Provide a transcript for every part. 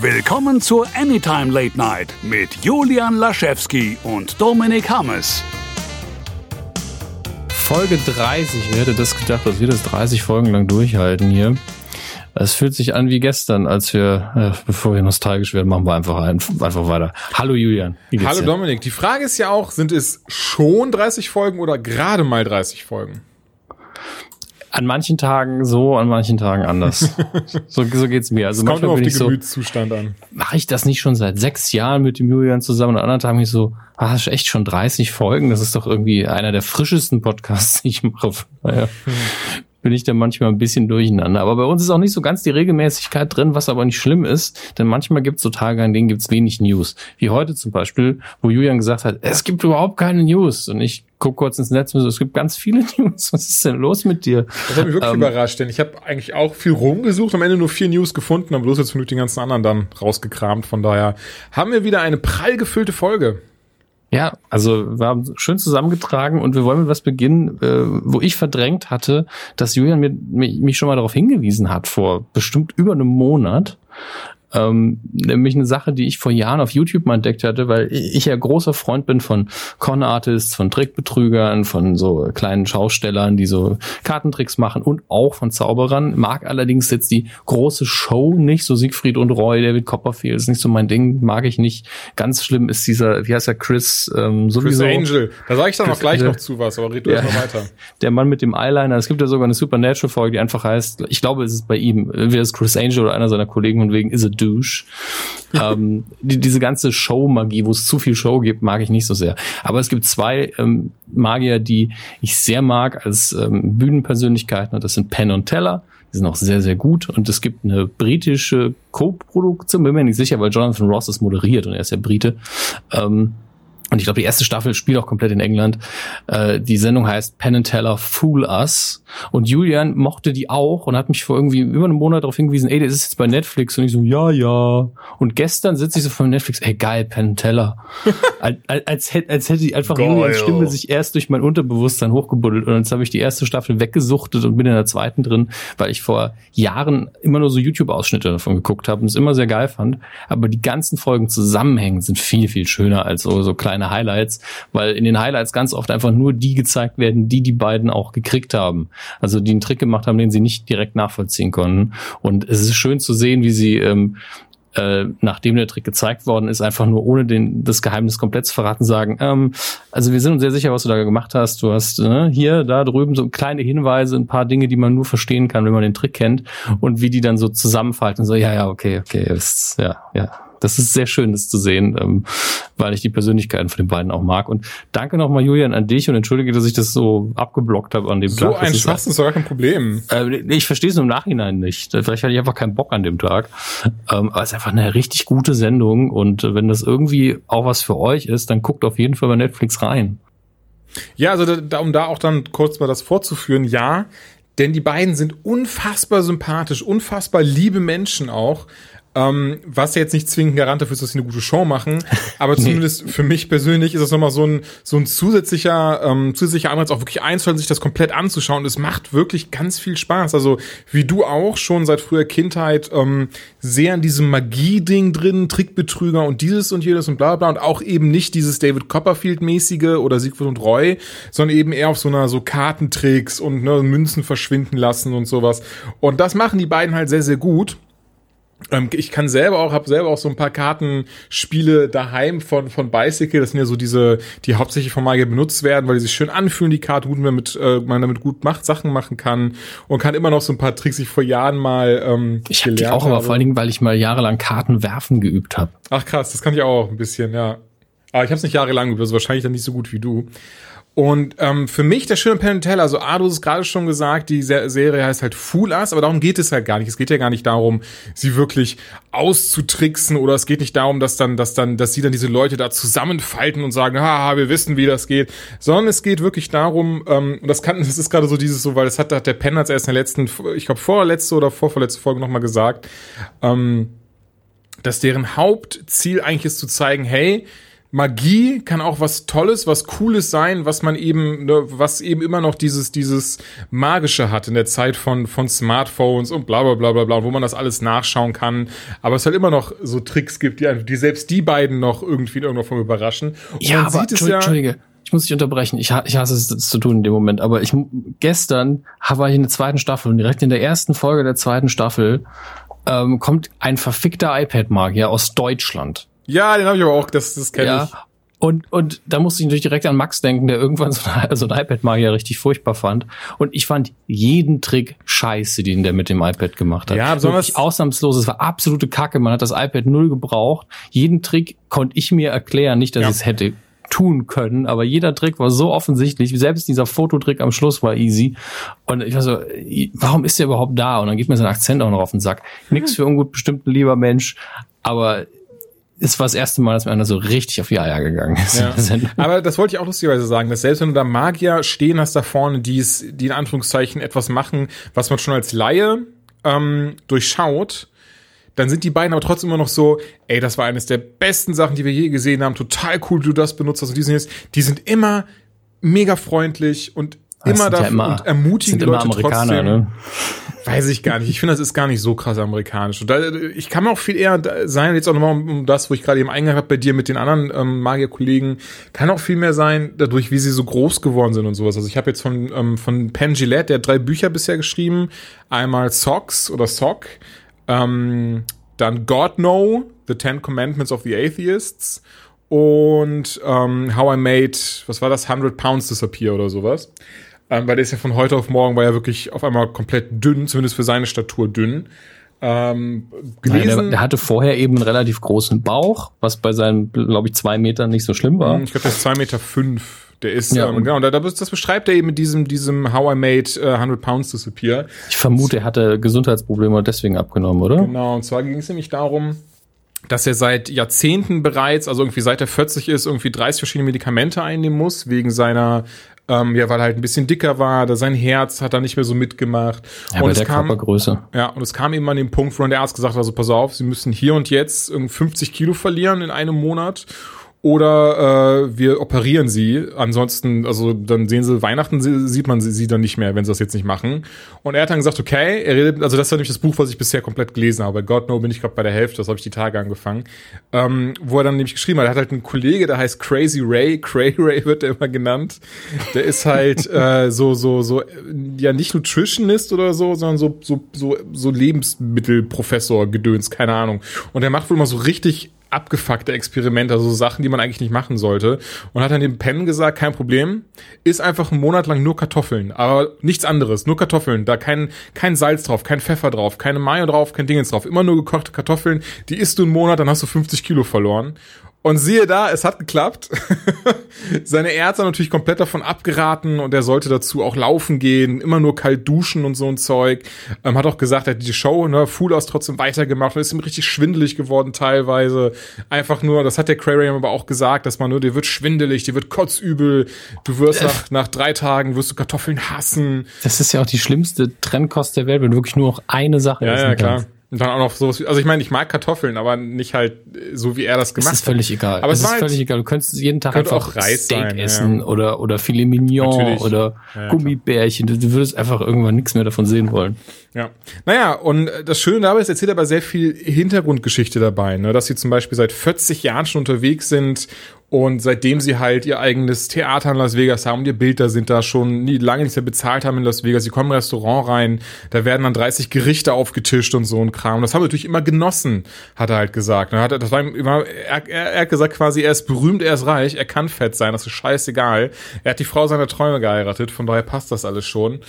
Willkommen zur Anytime Late Night mit Julian Laschewski und Dominik Hammes. Folge 30. Wer hätte das gedacht, dass wir das 30 Folgen lang durchhalten hier? Es fühlt sich an wie gestern, als wir, äh, bevor wir nostalgisch werden, machen wir einfach, ein, einfach weiter. Hallo Julian. Hallo dir? Dominik. Die Frage ist ja auch, sind es schon 30 Folgen oder gerade mal 30 Folgen? An manchen Tagen so, an manchen Tagen anders. so, so geht's mir. Also es kommt manchmal auf bin den ich so, Gemütszustand an. mache ich das nicht schon seit sechs Jahren mit dem Julian zusammen und an anderen Tagen bin ich so, ah, hast du echt schon 30 Folgen? Das ist doch irgendwie einer der frischesten Podcasts, die ich mache. Naja. Bin ich da manchmal ein bisschen durcheinander. Aber bei uns ist auch nicht so ganz die Regelmäßigkeit drin, was aber nicht schlimm ist, denn manchmal gibt es so Tage, an denen gibt es wenig News. Wie heute zum Beispiel, wo Julian gesagt hat, es gibt überhaupt keine News. Und ich guck kurz ins Netz und so, es gibt ganz viele News. Was ist denn los mit dir? Das hat mich wirklich ähm, überrascht, denn ich habe eigentlich auch viel rumgesucht, am Ende nur vier News gefunden, aber bloß jetzt von den ganzen anderen dann rausgekramt. Von daher haben wir wieder eine prall gefüllte Folge. Ja, also wir haben schön zusammengetragen und wir wollen mit was beginnen, äh, wo ich verdrängt hatte, dass Julian mir, mich schon mal darauf hingewiesen hat vor bestimmt über einem Monat. Ähm, nämlich eine Sache, die ich vor Jahren auf YouTube mal entdeckt hatte, weil ich ja großer Freund bin von Con-Artists, von Trickbetrügern, von so kleinen Schaustellern, die so Kartentricks machen und auch von Zauberern. Mag allerdings jetzt die große Show nicht, so Siegfried und Roy, David Copperfield, ist nicht so mein Ding, mag ich nicht. Ganz schlimm ist dieser, wie heißt er, Chris, ähm, sowieso. Chris Angel. Da sage ich dann Chris auch gleich Angel. noch zu was, aber red du ja, erst mal weiter. Der Mann mit dem Eyeliner. Es gibt ja sogar eine Supernatural-Folge, die einfach heißt, ich glaube, es ist bei ihm, entweder ist Chris Angel oder einer seiner Kollegen und wegen is a Douche. ähm, die, diese ganze Show-Magie, wo es zu viel Show gibt, mag ich nicht so sehr. Aber es gibt zwei ähm, Magier, die ich sehr mag als ähm, Bühnenpersönlichkeiten. Und das sind Penn und Teller. Die sind auch sehr, sehr gut. Und es gibt eine britische Co-Produktion, bin mir nicht sicher, weil Jonathan Ross ist moderiert und er ist ja Brite. Ähm, und ich glaube, die erste Staffel spielt auch komplett in England. Äh, die Sendung heißt Penn and Teller Fool Us. Und Julian mochte die auch und hat mich vor irgendwie über einem Monat darauf hingewiesen, ey, das ist jetzt bei Netflix. Und ich so, ja, ja. Und gestern sitze ich so vor Netflix, ey, geil, Penn and Teller. als, als, hätte, als hätte ich einfach Julians Stimme sich erst durch mein Unterbewusstsein hochgebuddelt. Und jetzt habe ich die erste Staffel weggesuchtet und bin in der zweiten drin, weil ich vor Jahren immer nur so YouTube-Ausschnitte davon geguckt habe und es immer sehr geil fand. Aber die ganzen Folgen zusammenhängen sind viel, viel schöner als so, so kleine Highlights, weil in den Highlights ganz oft einfach nur die gezeigt werden, die die beiden auch gekriegt haben. Also die einen Trick gemacht haben, den sie nicht direkt nachvollziehen konnten. Und es ist schön zu sehen, wie sie ähm, äh, nachdem der Trick gezeigt worden ist, einfach nur ohne den, das Geheimnis komplett zu verraten, sagen, ähm, also wir sind uns sehr sicher, was du da gemacht hast. Du hast äh, hier, da drüben so kleine Hinweise, ein paar Dinge, die man nur verstehen kann, wenn man den Trick kennt und wie die dann so zusammenfalten so, ja, ja, okay, okay, ist, ja, ja, das ist sehr schön, das zu sehen, ähm, weil ich die Persönlichkeiten von den beiden auch mag. Und danke nochmal, Julian, an dich und entschuldige, dass ich das so abgeblockt habe an dem so Tag. So ein Schwachsinn ist doch gar kein Problem. Äh, ich verstehe es im Nachhinein nicht. Vielleicht hatte ich einfach keinen Bock an dem Tag. Ähm, aber es ist einfach eine richtig gute Sendung und wenn das irgendwie auch was für euch ist, dann guckt auf jeden Fall bei Netflix rein. Ja, also da, um da auch dann kurz mal das vorzuführen, ja, denn die beiden sind unfassbar sympathisch, unfassbar liebe Menschen auch. Ähm, was ja jetzt nicht zwingend Garant dafür ist, dass sie eine gute Show machen, aber zumindest für mich persönlich ist das nochmal so ein, so ein zusätzlicher, ähm, zusätzlicher Anreiz, auch wirklich einzuhalten, sich das komplett anzuschauen. Es macht wirklich ganz viel Spaß. Also, wie du auch schon seit früher Kindheit ähm, sehr in diesem Magie-Ding drin, Trickbetrüger und dieses und jedes und bla bla und auch eben nicht dieses David Copperfield-mäßige oder Siegfried und Roy, sondern eben eher auf so einer so Kartentricks und ne, Münzen verschwinden lassen und sowas. Und das machen die beiden halt sehr, sehr gut. Ähm, ich kann selber auch, habe selber auch so ein paar Kartenspiele daheim von von Bicycle. Das sind ja so diese, die hauptsächlich von Magier benutzt werden, weil die sich schön anfühlen, die Karte, gut damit äh, man damit gut macht, Sachen machen kann und kann immer noch so ein paar Tricks, die ich vor Jahren mal ähm, Ich habe die auch, habe. aber vor allen Dingen, weil ich mal jahrelang Karten werfen geübt habe. Ach krass, das kann ich auch ein bisschen, ja. Aber ich habe es nicht jahrelang geübt, also wahrscheinlich dann nicht so gut wie du. Und ähm, für mich der schöne Penn Teller, also A, es gerade schon gesagt, die Serie heißt halt Fool Us, aber darum geht es halt gar nicht. Es geht ja gar nicht darum, sie wirklich auszutricksen oder es geht nicht darum, dass dann, dass dann, dass sie dann diese Leute da zusammenfalten und sagen, haha, wir wissen, wie das geht, sondern es geht wirklich darum, ähm, und das kann, das ist gerade so dieses so, weil das hat, hat der Penn als erst in der letzten, ich glaube vorletzte oder vorvorletzte Folge nochmal gesagt, ähm, dass deren Hauptziel eigentlich ist zu zeigen, hey, Magie kann auch was Tolles, was Cooles sein, was man eben, ne, was eben immer noch dieses, dieses Magische hat in der Zeit von, von Smartphones und bla bla bla bla bla, wo man das alles nachschauen kann. Aber es halt immer noch so Tricks gibt, die, die selbst die beiden noch irgendwie in irgendeiner Form überraschen. Und ja, aber sieht es Entschuldige, ja, Entschuldige. Ich muss dich unterbrechen. Ich, ich hasse es, zu tun in dem Moment. Aber ich gestern war ich in der zweiten Staffel und direkt in der ersten Folge der zweiten Staffel ähm, kommt ein verfickter iPad-Magier aus Deutschland. Ja, den habe ich aber auch, das, das kenne Ja. ich. Und, und da musste ich natürlich direkt an Max denken, der irgendwann so, ein- so ein iPad-Magier richtig furchtbar fand. Und ich fand jeden Trick scheiße, den der mit dem iPad gemacht hat. Ja, besonders- Wirklich ausnahmslos. Es war absolute Kacke. Man hat das iPad null gebraucht. Jeden Trick konnte ich mir erklären. Nicht, dass Ja. ich es hätte tun können, aber jeder Trick war so offensichtlich. Selbst dieser Fototrick am Schluss war easy. Und ich war so, warum ist der überhaupt da? Und dann gibt mir sein Akzent auch noch auf den Sack. Nix für ungut bestimmt ein lieber Mensch, aber es war das erste Mal, dass mir einer so richtig auf die Eier gegangen ist. Ja. Aber das wollte ich auch lustigerweise sagen, dass selbst wenn du da Magier stehen hast da vorne, die es, die in Anführungszeichen etwas machen, was man schon als Laie ähm, durchschaut, dann sind die beiden aber trotzdem immer noch so, ey, das war eines der besten Sachen, die wir je gesehen haben, total cool, du das benutzt hast und die sind jetzt, die sind immer mega freundlich und Das immer da ja immer- und ermutigen die immer Leute Amerikaner, trotzdem. ne? Weiß ich gar nicht. Ich finde, das ist gar nicht so krass amerikanisch. Und da, ich kann auch viel eher sein, jetzt auch nochmal um, das, wo ich gerade eben Eingang habe bei dir mit den anderen ähm, Magierkollegen, kann auch viel mehr sein, dadurch, wie sie so groß geworden sind und sowas. Also ich habe jetzt von, ähm, von Penn Gillette, der hat drei Bücher bisher geschrieben. Einmal Socks oder Sock, ähm, dann God Know, The Ten Commandments of the Atheists und ähm, How I Made, was war das, 100 Pounds Disappear oder sowas. Ähm, weil der ist ja von heute auf morgen, war ja wirklich auf einmal komplett dünn, zumindest für seine Statur dünn. Ähm, Nein, gelesen, der, der hatte vorher eben einen relativ großen Bauch, was bei seinen, glaube ich, zwei Metern nicht so schlimm war. ich glaube, der ist zwei Meter. fünf. Der ist, Ja, ähm, und- genau, da- das, beschreibt er eben mit diesem, diesem How I Made äh, 100 Pounds Disappear. Ich vermute, er hatte Gesundheitsprobleme und deswegen abgenommen, oder? Genau, und zwar ging es nämlich darum, dass er seit Jahrzehnten bereits, also irgendwie seit er 40 ist, irgendwie 30 verschiedene Medikamente einnehmen muss, wegen seiner, ähm, ja, weil er halt ein bisschen dicker war, da sein Herz hat da nicht mehr so mitgemacht. Ja, und bei es der kam, Körpergröße. ja, und es kam eben an den Punkt, wo der Arzt gesagt hat, also pass auf, Sie müssen hier und jetzt irgendwie 50 Kilo verlieren in einem Monat oder äh, wir operieren sie. Ansonsten, also dann sehen sie, Weihnachten sie- sieht man sie, sie dann nicht mehr, wenn sie das jetzt nicht machen. Und er hat dann gesagt, okay, er redet, also das war nämlich das Buch, was ich bisher komplett gelesen habe. Bei God No bin ich gerade bei der Hälfte, das habe ich die Tage angefangen. Ähm, wo er dann nämlich geschrieben hat, er hat halt einen Kollege, der heißt Crazy Ray, Cray Ray wird er immer genannt. Der ist halt äh, so, so, so, ja nicht Nutritionist oder so, sondern so, so, so, so Lebensmittelprofessor, Gedöns, keine Ahnung. Und er macht wohl mal so richtig abgefuckte Experimente, also so Sachen, die man eigentlich nicht machen sollte. Und hat dann dem Pen gesagt, kein Problem, ist einfach einen Monat lang nur Kartoffeln, aber nichts anderes, nur Kartoffeln, da kein, kein Salz drauf, kein Pfeffer drauf, keine Mayo drauf, kein Dingens drauf, immer nur gekochte Kartoffeln, die isst du einen Monat, dann hast du 50 Kilo verloren. Und siehe da, es hat geklappt. Seine Ärzte haben natürlich komplett davon abgeraten und er sollte dazu auch laufen gehen, immer nur kalt duschen und so ein Zeug. Ähm, hat auch gesagt, er hat die Show, ne, Full House trotzdem weitergemacht und ist ihm richtig schwindelig geworden teilweise. Einfach nur, das hat der Cray aber auch gesagt, dass man nur, dir wird schwindelig, dir wird kotzübel, du wirst nach, nach drei Tagen wirst du Kartoffeln hassen. Das ist ja auch die schlimmste Trennkost der Welt, wenn du wirklich nur noch eine Sache Ja, essen ja, klar. kannst. Und dann auch noch sowas wie, also ich meine, ich mag Kartoffeln, aber nicht halt äh, so, wie er das Es gemacht ist völlig egal. Aber es es ist halt- völlig egal. Du könntest jeden Tag einfach auch Reis Steak sein, essen ja. oder oder Filet Mignon Natürlich. oder Ja, ja, Gummibärchen. Du, du würdest einfach irgendwann nichts mehr davon sehen wollen. Ja. Naja, und äh, das Schöne dabei ist, erzählt aber sehr viel Hintergrundgeschichte dabei, ne? dass sie zum Beispiel seit 40 Jahren schon unterwegs sind und seitdem sie halt ihr eigenes Theater in Las Vegas haben, und ihr Bild da sind da schon nie lange nichts mehr bezahlt haben in Las Vegas. Sie kommen ein Restaurant rein, da werden dann 30 Gerichte aufgetischt und so ein Kram. Das haben wir natürlich immer genossen, hat er halt gesagt. Ne? Hat er, das war immer, er, er, er hat gesagt quasi, er ist berühmt, er ist reich, er kann fett sein, das ist scheißegal. Er hat die Frau seiner Träume geheiratet, von daher passt das alles schon.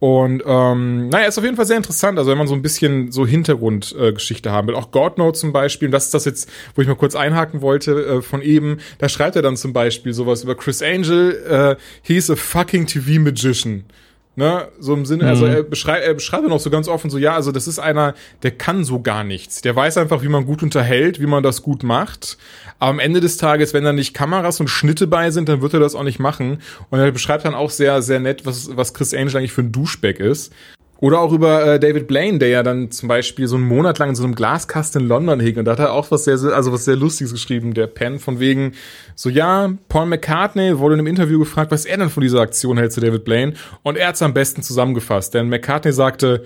Und ähm, naja, ist auf jeden Fall sehr interessant, also wenn man so ein bisschen so Hintergrundgeschichte äh, haben will. Auch Godnote zum Beispiel, und das ist das jetzt, wo ich mal kurz einhaken wollte äh, von eben, da schreibt er dann zum Beispiel sowas über Chris Angel, äh, he's a fucking TV-Magician. Ne, so im Sinne, also er beschreibt, er beschreibt noch so ganz offen so, ja, also das ist einer, der kann so gar nichts. Der weiß einfach, wie man gut unterhält, wie man das gut macht. Aber am Ende des Tages, wenn da nicht Kameras und Schnitte bei sind, dann wird er das auch nicht machen. Und er beschreibt dann auch sehr, sehr nett, was, was Chris Angel eigentlich für ein Duschback ist. Oder auch über äh, David Blaine, der ja dann zum Beispiel so einen Monat lang in so einem Glaskasten in London hing und da hat er auch was sehr, also was sehr Lustiges geschrieben, der Pen, von wegen, so ja, Paul McCartney wurde in einem Interview gefragt, was er denn von dieser Aktion hält zu David Blaine und er hat es am besten zusammengefasst, denn McCartney sagte,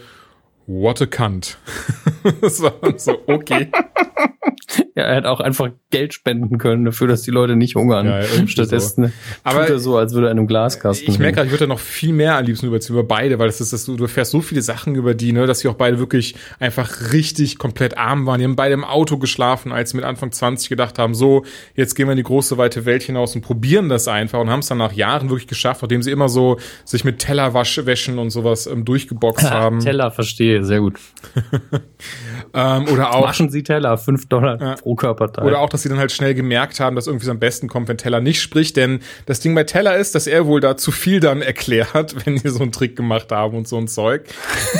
what a cunt. das so, okay. Ja, er hätte auch einfach Geld spenden können dafür, dass die Leute nicht hungern. Ja, Stattdessen so. Aber tut er so, als würde er in einem Glaskasten. Ich merke gerade, ich würde noch viel mehr am liebsten überziehen, über beide, weil das ist, das, du erfährst so viele Sachen über die, ne, dass sie auch beide wirklich einfach richtig komplett arm waren. Die haben beide im Auto geschlafen, als sie mit Anfang 20 gedacht haben, so, jetzt gehen wir in die große, weite Welt hinaus und probieren das einfach und haben es dann nach Jahren wirklich geschafft, nachdem sie immer so sich mit Tellerwaschwäschen und sowas ähm, durchgeboxt haben. Teller, verstehe, sehr gut. ähm, oder auch. Waschen Sie Teller, fünf Dollar ja. pro Körperteil. Oder auch, dass sie dann halt schnell gemerkt haben, dass irgendwie so am besten kommt, wenn Teller nicht spricht. Denn das Ding bei Teller ist, dass er wohl da zu viel dann erklärt, wenn die so einen Trick gemacht haben und so ein Zeug.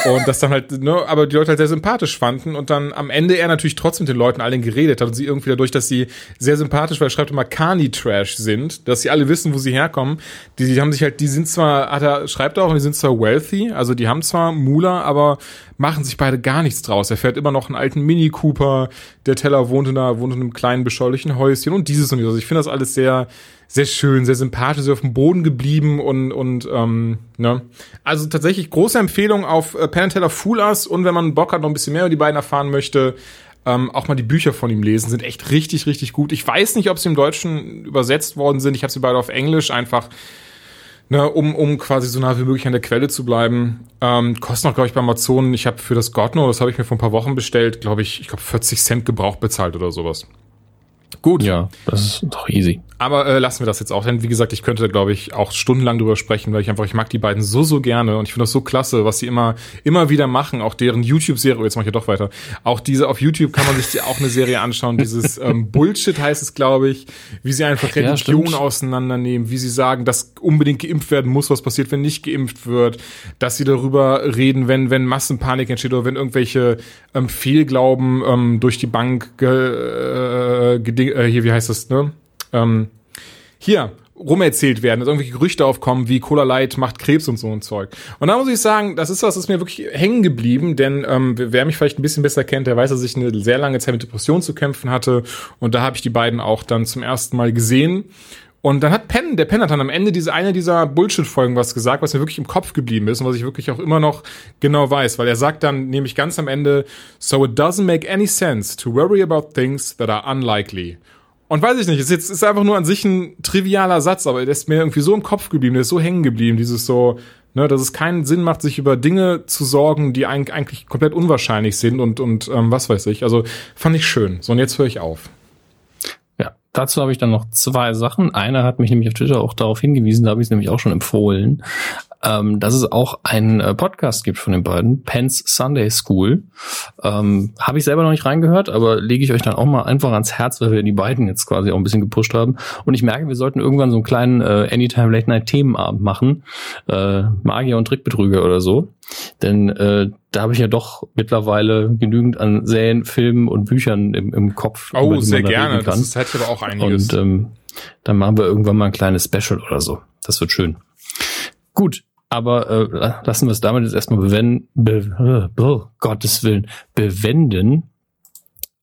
und das dann halt, ne, aber die Leute halt sehr sympathisch fanden und dann am Ende er natürlich trotzdem mit den Leuten allen geredet hat und sie irgendwie dadurch, dass sie sehr sympathisch, weil er schreibt immer Carney Trash sind, dass sie alle wissen, wo sie herkommen. Die, die haben sich halt, die sind zwar, hat er, schreibt auch, die sind zwar wealthy, also die haben zwar Mula, aber machen sich beide gar nichts draus. Er fährt immer noch einen alten Mini Cooper. Der Teller wohnt in, einer, wohnt in einem kleinen beschaulichen Häuschen und dieses und dieses. Also ich finde das alles sehr, sehr schön, sehr sympathisch, sehr auf dem Boden geblieben und, und ähm, ne. Also tatsächlich große Empfehlung auf äh, Penn Teller Fool Us und wenn man Bock hat, noch ein bisschen mehr über die beiden erfahren möchte, ähm, auch mal die Bücher von ihm lesen, sind echt richtig, richtig gut. Ich weiß nicht, ob sie im Deutschen übersetzt worden sind. Ich habe sie beide auf Englisch einfach ne, um, um quasi so nah wie möglich an der Quelle zu bleiben. Ähm, kostet noch, glaube ich, bei Amazon, ich habe für das Godno, das habe ich mir vor ein paar Wochen bestellt, glaube ich, ich glaube 40 Cent Gebrauch bezahlt oder sowas. Gut. Ja, das ist doch easy. Aber äh, lassen wir das jetzt auch, denn wie gesagt, ich könnte, glaube ich, auch stundenlang drüber sprechen, weil ich einfach, ich mag die beiden so, so gerne und ich finde das so klasse, was sie immer, immer wieder machen, auch deren YouTube-Serie, oh, jetzt mache ich ja doch weiter, auch diese, auf YouTube kann man sich die auch eine Serie anschauen, dieses ähm, Bullshit heißt es, glaube ich, wie sie einfach Religion ja, auseinandernehmen, wie sie sagen, dass unbedingt geimpft werden muss, was passiert, wenn nicht geimpft wird, dass sie darüber reden, wenn, wenn Massenpanik entsteht oder wenn irgendwelche ähm, Fehlglauben ähm, durch die Bank äh, äh, hier, wie heißt das, ne? ähm, hier rumerzählt werden, dass irgendwelche Gerüchte aufkommen, wie Cola Light macht Krebs und so ein Zeug. Und da muss ich sagen, das ist was, das ist mir wirklich hängen geblieben, denn ähm, wer mich vielleicht ein bisschen besser kennt, der weiß, dass ich eine sehr lange Zeit mit Depressionen zu kämpfen hatte und da habe ich die beiden auch dann zum ersten Mal gesehen. Und dann hat Penn, der Penn hat dann am Ende diese eine dieser Bullshit-Folgen was gesagt, was mir wirklich im Kopf geblieben ist und was ich wirklich auch immer noch genau weiß, weil er sagt dann nämlich ganz am Ende, so it doesn't make any sense to worry about things that are unlikely. Und weiß ich nicht, ist jetzt ist einfach nur an sich ein trivialer Satz, aber der ist mir irgendwie so im Kopf geblieben, der ist so hängen geblieben, dieses so, ne, dass es keinen Sinn macht, sich über Dinge zu sorgen, die eigentlich komplett unwahrscheinlich sind und und ähm, was weiß ich. Also fand ich schön. So und jetzt höre ich auf. Dazu habe ich dann noch zwei Sachen. Einer hat mich nämlich auf Twitter auch darauf hingewiesen, da habe ich es nämlich auch schon empfohlen ähm, dass es auch einen äh, Podcast gibt von den beiden, Pence Sunday School. Ähm, Habe ich selber noch nicht reingehört, aber lege ich euch dann auch mal einfach ans Herz, weil wir die beiden jetzt quasi auch ein bisschen gepusht haben. Und ich merke, wir sollten irgendwann so einen kleinen äh, Anytime Late Night Themenabend machen. Äh, Magier und Trickbetrüger oder so. Denn äh, da habe ich ja doch mittlerweile genügend an Serien, Filmen und Büchern im, im Kopf. Oh, sehr gerne. Das ist, hätte aber auch einiges. Und ähm, dann machen wir irgendwann mal ein kleines Special oder so. Das wird schön. Gut, aber äh, lassen wir es damit jetzt erstmal bewenden, be, oh, Gottes Willen, bewenden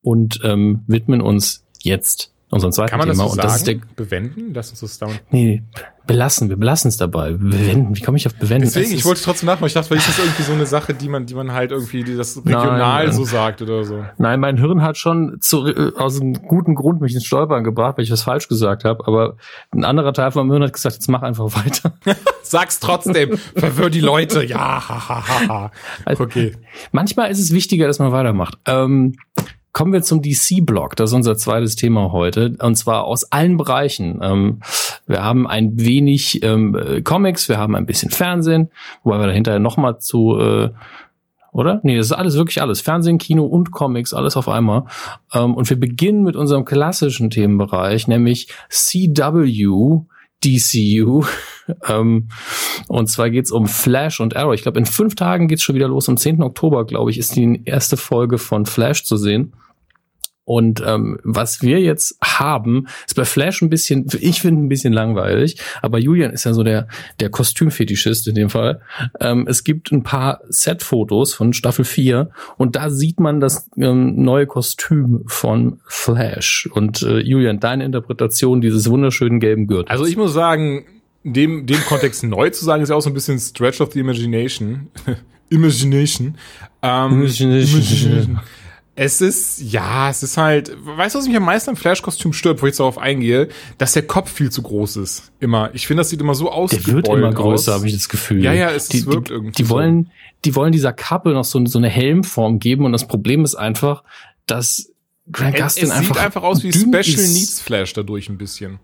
und ähm, widmen uns jetzt unserem zweiten Kann man Thema. Das so und das sagen? ist der, bewenden? Lass uns das damit. Nee, belassen, wir belassen es dabei. Bewenden. Wie komme ich auf bewenden? Deswegen, ich wollte es trotzdem nachmachen. Ich dachte, vielleicht ist das irgendwie so eine Sache, die man, die man halt irgendwie die das regional Nein, so sagt oder so. Nein, mein Hirn hat schon zu, äh, aus einem guten Grund mich ins Stolpern gebracht, weil ich was falsch gesagt habe. Aber ein anderer Teil von meinem Hirn hat gesagt, jetzt mach einfach weiter. Sag's trotzdem. Verwirr die Leute. Ja, ha, ha, ha, ha. Also, okay. Manchmal ist es wichtiger, dass man weitermacht. Ähm, Kommen wir zum DC-Blog. Das ist unser zweites Thema heute. Und zwar aus allen Bereichen. Ähm, wir haben ein wenig ähm, Comics, wir haben ein bisschen Fernsehen, wobei wir dahinter nochmal zu, äh, oder? Nee, das ist alles wirklich alles. Fernsehen, Kino und Comics, alles auf einmal. Ähm, und wir beginnen mit unserem klassischen Themenbereich, nämlich CW, DCU. ähm, und zwar geht's um Flash und Arrow. Ich glaube, in fünf Tagen geht's schon wieder los. Am 10. Oktober, glaube ich, ist die erste Folge von Flash zu sehen. Und ähm, was wir jetzt haben, ist bei Flash ein bisschen, ich finde ein bisschen langweilig, aber Julian ist ja so der, der Kostümfetischist in dem Fall. Ähm, es gibt ein paar Set-Fotos von Staffel 4 und da sieht man das ähm, neue Kostüm von Flash. Und äh, Julian, deine Interpretation dieses wunderschönen gelben Gürtels. Also ich muss sagen, dem, dem Kontext neu zu sagen, ist ja auch so ein bisschen Stretch of the Imagination. Imagination. Ähm, Imagination. Imagination. Es ist, ja, es ist halt, weißt du, was mich am meisten am Flash-Kostüm stört, wo ich jetzt darauf eingehe, dass der Kopf viel zu groß ist. Immer. Ich finde, das sieht immer so aus. Der wird immer größer, habe ich das Gefühl. Ja, ja, es die, wirkt die, irgendwie. Die so. wollen, die wollen dieser Kappe noch so, so eine Helmform geben und das Problem ist einfach, dass Grant es, Gustin es einfach sieht einfach aus wie Special ist. Needs Flash dadurch ein bisschen.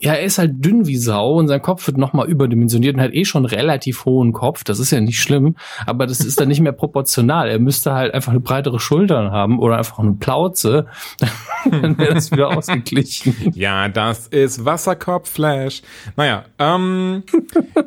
Ja, er ist halt dünn wie Sau und sein Kopf wird nochmal überdimensioniert und hat eh schon relativ hohen Kopf. Das ist ja nicht schlimm, aber das ist dann nicht mehr proportional. Er müsste halt einfach eine breitere Schultern haben oder einfach eine Plauze. dann wäre das wieder ausgeglichen. Ja, das ist Wasserkopf Flash. Naja, ähm,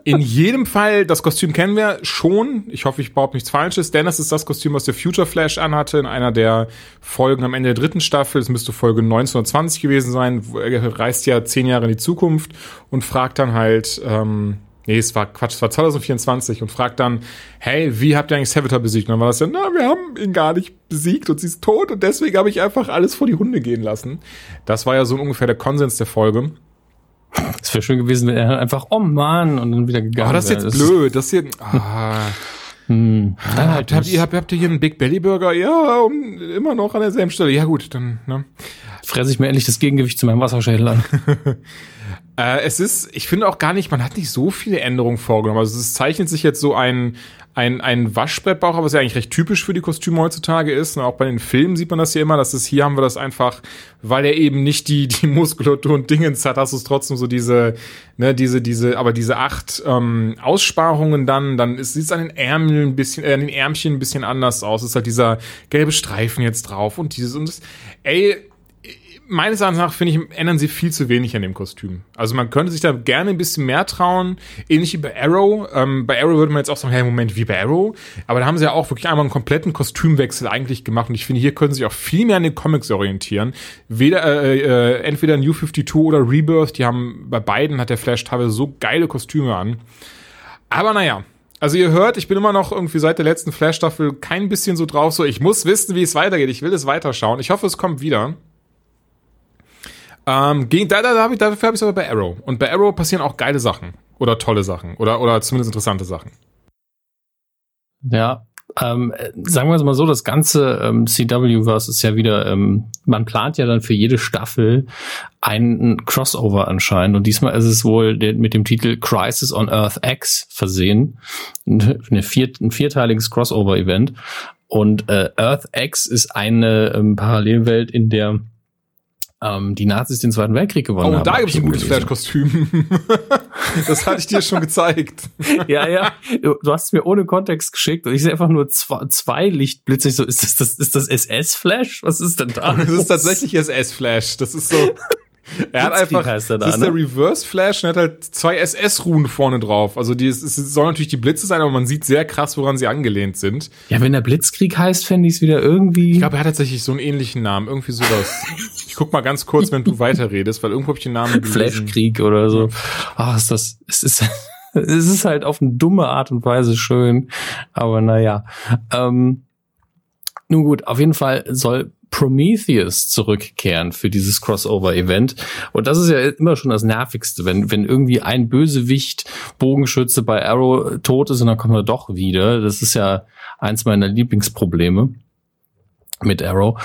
in jedem Fall, das Kostüm kennen wir schon. Ich hoffe, ich behaupte nichts Falsches, denn das ist das Kostüm, was der Future Flash anhatte in einer der Folgen am Ende der dritten Staffel. Es müsste Folge 1920 gewesen sein. Er reist ja zehn Jahre in die Zukunft und fragt dann halt, ähm, nee, es war Quatsch, es war 2024 und fragt dann, hey, wie habt ihr eigentlich Savitar besiegt? Und dann war das ja, na, wir haben ihn gar nicht besiegt und sie ist tot und deswegen habe ich einfach alles vor die Hunde gehen lassen. Das war ja so ungefähr der Konsens der Folge. Es wäre schön gewesen, wenn er einfach, oh Mann, und dann wieder gegangen Oh, das ist wäre. jetzt blöd. Das hier. Ah, Hm, dann halt habt, habt, ihr, habt, habt ihr hier einen Big Belly Burger? Ja, um, immer noch an derselben Stelle. Ja, gut, dann, ne? fresse ich mir endlich das Gegengewicht zu meinem Wasserschädel an. Äh, es ist, ich finde auch gar nicht, man hat nicht so viele Änderungen vorgenommen. Also es zeichnet sich jetzt so ein, ein, ein Waschbrettbauch, was ja eigentlich recht typisch für die Kostüme heutzutage ist. Und auch bei den Filmen sieht man das ja immer, dass es hier haben wir das einfach, weil er eben nicht die, die Muskulatur und Dingens hat, hast du es trotzdem so diese, ne, diese, diese, aber diese acht ähm, Aussparungen dann, dann sieht es an den Ärmeln ein bisschen, äh, an den Ärmchen ein bisschen anders aus. Es ist halt dieser gelbe Streifen jetzt drauf und dieses und das, ey, meines Erachtens nach, finde ich, ändern sie viel zu wenig an dem Kostüm. Also man könnte sich da gerne ein bisschen mehr trauen, ähnlich wie bei Arrow. Ähm, bei Arrow würde man jetzt auch sagen, hey, Moment, wie bei Arrow. Aber da haben sie ja auch wirklich einmal einen kompletten Kostümwechsel eigentlich gemacht. Und ich finde, hier können sie sich auch viel mehr an den Comics orientieren. Weder, äh, äh, entweder New 52 oder Rebirth, die haben, bei beiden hat der Flash teilweise so geile Kostüme an. Aber naja, also ihr hört, ich bin immer noch irgendwie seit der letzten Flash-Staffel kein bisschen so drauf, so ich muss wissen, wie es weitergeht. Ich will es weiterschauen. Ich hoffe, es kommt wieder. Ähm, gegen, da, da, da hab ich, dafür habe ich es aber bei Arrow. Und bei Arrow passieren auch geile Sachen. Oder tolle Sachen. Oder, oder zumindest interessante Sachen. Ja, ähm, äh, sagen wir es mal so, das ganze ähm, CW-Verse ist ja wieder, ähm, man plant ja dann für jede Staffel einen Crossover anscheinend und diesmal ist es wohl mit dem Titel Crisis on Earth X versehen, eine vier, ein vierteiliges Crossover-Event und äh, Earth X ist eine ähm, Parallelwelt, in der ähm, die Nazis den Zweiten Weltkrieg gewonnen Oh, haben. da hab gibt es ein gutes. Flash-Kostüm. das hatte ich dir schon gezeigt. ja, ja. Du, du hast es mir ohne Kontext geschickt und ich sehe einfach nur zwei, zwei Lichtblitze. Ich so, ist das, das, ist das SS-Flash? Was ist denn da? Das ist tatsächlich SS-Flash. Das ist so. Er hat einfach, er da, das ist ne? der Reverse Flash und er hat halt zwei SS-Ruhen vorne drauf. Also die, es, es soll natürlich die Blitze sein, aber man sieht sehr krass, woran sie angelehnt sind. Ja, wenn der Blitzkrieg heißt, fände ich es wieder irgendwie. Ich glaube, er hat tatsächlich so einen ähnlichen Namen, irgendwie sowas. Ich guck mal ganz kurz, wenn du weiterredest, weil irgendwo habe ich den Namen gelesen. Flashkrieg oder so. Ach, ist das, es ist, es ist halt auf eine dumme Art und Weise schön. Aber naja. Ähm, nun gut, auf jeden Fall soll Prometheus zurückkehren für dieses Crossover-Event. Und das ist ja immer schon das Nervigste, wenn, wenn irgendwie ein Bösewicht, Bogenschütze bei Arrow tot ist und dann kommt er doch wieder. Das ist ja eins meiner Lieblingsprobleme mit Arrow.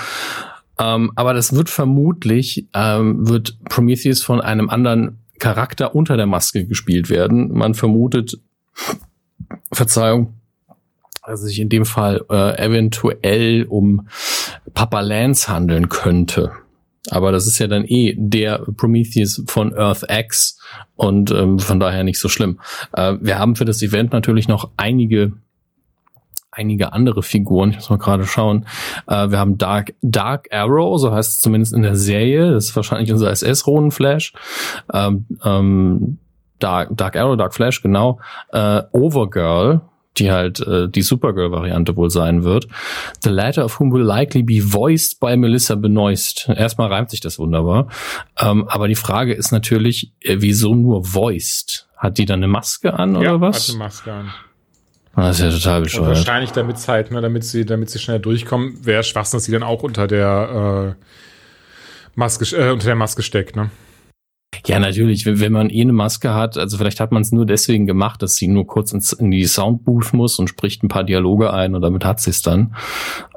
Ähm, aber das wird vermutlich, ähm, wird Prometheus von einem anderen Charakter unter der Maske gespielt werden. Man vermutet, Verzeihung, dass es sich in dem Fall äh, eventuell um Papa Lance handeln könnte. Aber das ist ja dann eh der Prometheus von Earth X und ähm, von daher nicht so schlimm. Äh, wir haben für das Event natürlich noch einige einige andere Figuren. Ich muss mal gerade schauen. Äh, wir haben Dark, Dark Arrow, so heißt es zumindest in der Serie. Das ist wahrscheinlich unser SS-Runenflash. Ähm, ähm, Dark, Dark Arrow, Dark Flash, genau. Äh, Overgirl, die halt äh, die Supergirl-Variante wohl sein wird. The latter of whom will likely be voiced by Melissa Benoist. Erstmal reimt sich das wunderbar. Ähm, aber die Frage ist natürlich, äh, wieso nur voiced? Hat die dann eine Maske an oder ja, was? Hat eine Maske an. Das ist ja total Und bescheuert. wahrscheinlich damit halt, ne, damit sie, damit sie schnell durchkommen, wäre Schwachsinn, dass sie dann auch unter der äh, Maske, äh, unter der Maske steckt, ne? Ja, natürlich, wenn, wenn man eh eine Maske hat, also vielleicht hat man es nur deswegen gemacht, dass sie nur kurz ins, in die Soundbooth muss und spricht ein paar Dialoge ein und damit hat sie es dann.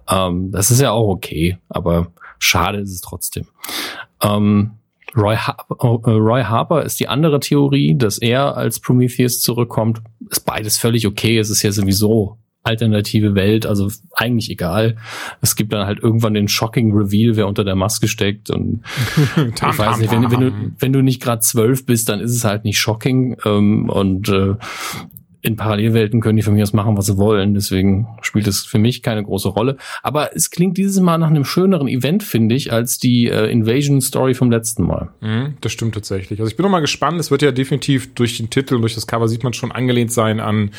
Ähm, das ist ja auch okay, aber schade ist es trotzdem. Ähm, Roy, Har äh, Roy Harper ist die andere Theorie, dass er als Prometheus zurückkommt. Ist beides völlig okay. Es ist ja sowieso alternative Welt, also eigentlich egal. Es gibt dann halt irgendwann den shocking Reveal, wer unter der Maske steckt und ich weiß nicht, wenn, wenn du wenn du nicht gerade zwölf bist, dann ist es halt nicht shocking ähm, und äh, in Parallelwelten können die von mir aus machen, was sie wollen. Deswegen spielt es für mich keine große Rolle. Aber es klingt dieses Mal nach einem schöneren Event, finde ich, als die äh, Invasion-Story vom letzten Mal. Mhm, das stimmt tatsächlich. Also ich bin noch mal gespannt. Es wird ja definitiv durch den Titel und durch das Cover sieht man schon angelehnt sein an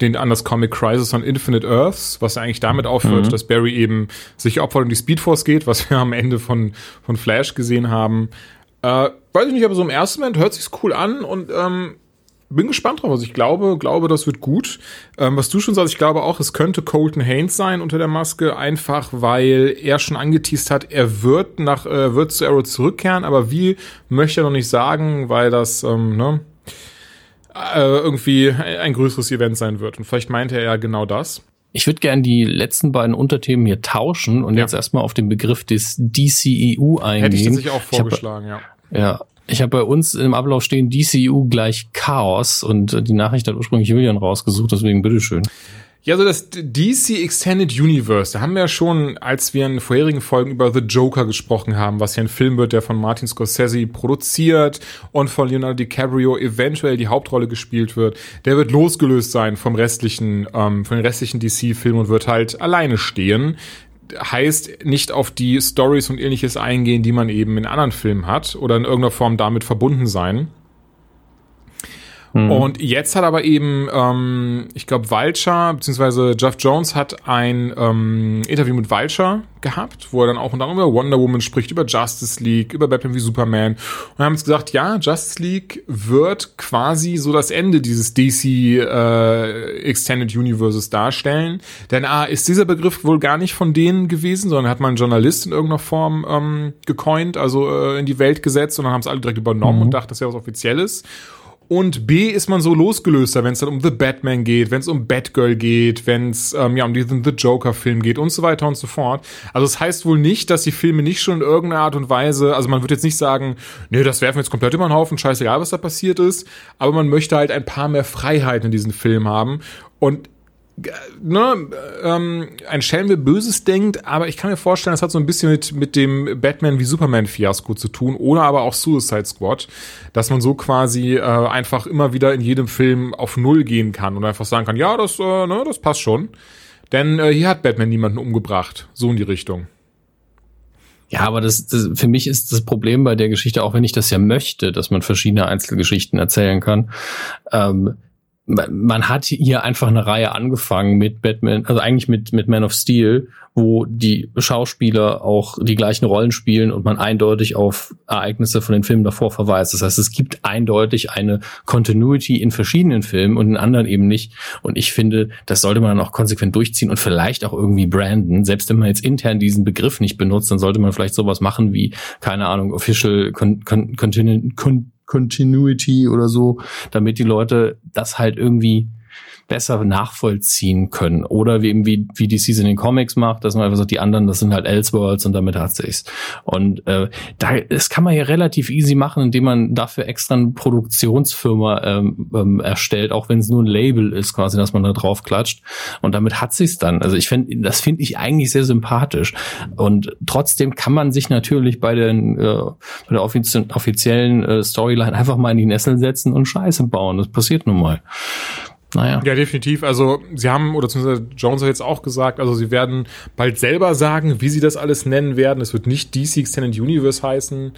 den an das Comic Crisis on Infinite Earths, was ja eigentlich damit aufhört, Mhm. dass Barry eben sich opfert und die Speedforce geht, was wir am Ende von von Flash gesehen haben. Äh, weiß ich nicht, aber so im ersten Moment hört sich's cool an und ähm, bin gespannt drauf. Also ich glaube, glaube, das wird gut. Ähm, was du schon sagst, ich glaube auch, es könnte Colton Haynes sein unter der Maske, einfach weil er schon angeteased hat, er wird nach, äh, wird zu Arrow zurückkehren, aber wie möchte er noch nicht sagen, weil das ähm, ne, äh, irgendwie ein größeres Event sein wird. Und vielleicht meinte er ja genau das. Ich würde gerne die letzten beiden Unterthemen hier tauschen und Ja. jetzt erstmal auf den Begriff des DCEU eingehen. Hätte ich tatsächlich auch Ich hab- vorgeschlagen, ja. Ja, ich habe bei uns im Ablauf stehen DCU gleich Chaos und äh, die Nachricht hat ursprünglich Julian rausgesucht, deswegen bitteschön. Ja, so das DC Extended Universe, da haben wir ja schon, als wir in vorherigen Folgen über The Joker gesprochen haben, was ja ein Film wird, der von Martin Scorsese produziert und von Leonardo DiCaprio eventuell die Hauptrolle gespielt wird, der wird losgelöst sein vom restlichen, ähm, von den restlichen DC-Filmen und wird halt alleine stehen. Heißt nicht auf die Stories und ähnliches eingehen, die man eben in anderen Filmen hat oder in irgendeiner Form damit verbunden sein. Und jetzt hat aber eben, ähm, ich glaube, Vulture, beziehungsweise Jeff Jones hat ein ähm, Interview mit Vulture gehabt, wo er dann auch unter anderem über Wonder Woman spricht, über Justice League, über Batman wie Superman. Und haben jetzt gesagt, ja, Justice League wird quasi so das Ende dieses DC äh, Extended Universes darstellen. Denn A, ist dieser Begriff wohl gar nicht von denen gewesen, sondern hat man einen Journalist in irgendeiner Form ähm, gecoint, also äh, in die Welt gesetzt und dann haben es alle direkt übernommen und dachten, das wäre was Offizielles. Und B ist man so losgelöster, wenn es dann um The Batman geht, wenn es um Batgirl geht, wenn es ähm, ja um diesen The Joker-Film geht und so weiter und so fort. Also es das heißt wohl nicht, dass die Filme nicht schon in irgendeiner Art und Weise, also man wird jetzt nicht sagen, nee, das werfen wir jetzt komplett über den Haufen, scheißegal, was da passiert ist, aber man möchte halt ein paar mehr Freiheiten in diesen Film haben. Und ne, ähm, ein Schelm, wer Böses denkt, aber ich kann mir vorstellen, das hat so ein bisschen mit, mit dem Batman wie Superman Fiasko zu tun oder aber auch Suicide Squad, dass man so quasi äh, einfach immer wieder in jedem Film auf Null gehen kann und einfach sagen kann, ja, das, äh, ne, das passt schon. Denn äh, hier hat Batman niemanden umgebracht. So in die Richtung. Ja, aber das, das für mich ist das Problem bei der Geschichte, auch wenn ich das ja möchte, dass man verschiedene Einzelgeschichten erzählen kann. Ähm, man hat hier einfach eine Reihe angefangen mit Batman, also eigentlich mit, mit Man of Steel, wo die Schauspieler auch die gleichen Rollen spielen und man eindeutig auf Ereignisse von den Filmen davor verweist. Das heißt, es gibt eindeutig eine Continuity in verschiedenen Filmen und in anderen eben nicht. Und ich finde, das sollte man dann auch konsequent durchziehen und vielleicht auch irgendwie branden. Selbst wenn man jetzt intern diesen Begriff nicht benutzt, dann sollte man vielleicht sowas machen wie, keine Ahnung, Official con, con, continu, con, Continuity oder so, damit die Leute das halt irgendwie besser nachvollziehen können. Oder wie wie, wie DC es in den Comics macht, dass man einfach sagt, die anderen, das sind halt Elseworlds und damit hat sich's. Und äh, da, das kann man ja relativ easy machen, indem man dafür extra eine Produktionsfirma ähm, ähm, erstellt, auch wenn es nur ein Label ist, quasi, dass man da drauf klatscht. Und damit hat sich's dann. Also ich finde, das finde ich eigentlich sehr sympathisch. Und trotzdem kann man sich natürlich bei, den, äh, bei der offizie offiziellen äh, Storyline einfach mal in die Nessel setzen und Scheiße bauen. Das passiert nun mal. Naja. Ja, definitiv. Also sie haben, oder zumindest Jones hat jetzt auch gesagt, also sie werden bald selber sagen, wie sie das alles nennen werden. Es wird nicht DC Extended Universe heißen,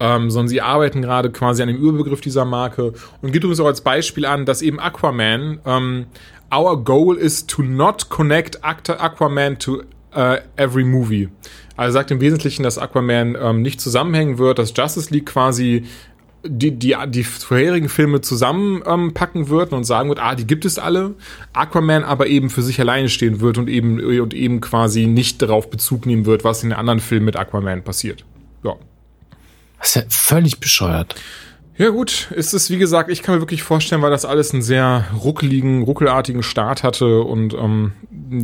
ähm, sondern sie arbeiten gerade quasi an dem Überbegriff dieser Marke und gibt übrigens auch als Beispiel an, dass eben Aquaman ähm, Our goal is to not connect Aquaman to uh, every movie. Also sagt im Wesentlichen, dass Aquaman ähm, nicht zusammenhängen wird, dass Justice League quasi die, die, die vorherigen Filme zusammenpacken ähm, wird und sagen wird, ah, die gibt es alle, Aquaman aber eben für sich alleine stehen wird und eben, und eben quasi nicht darauf Bezug nehmen wird, was in den anderen Filmen mit Aquaman passiert. Ja. Das ist ja völlig bescheuert. Ja gut, ist es wie gesagt, ich kann mir wirklich vorstellen, weil das alles einen sehr ruckeligen, ruckelartigen Start hatte und ähm,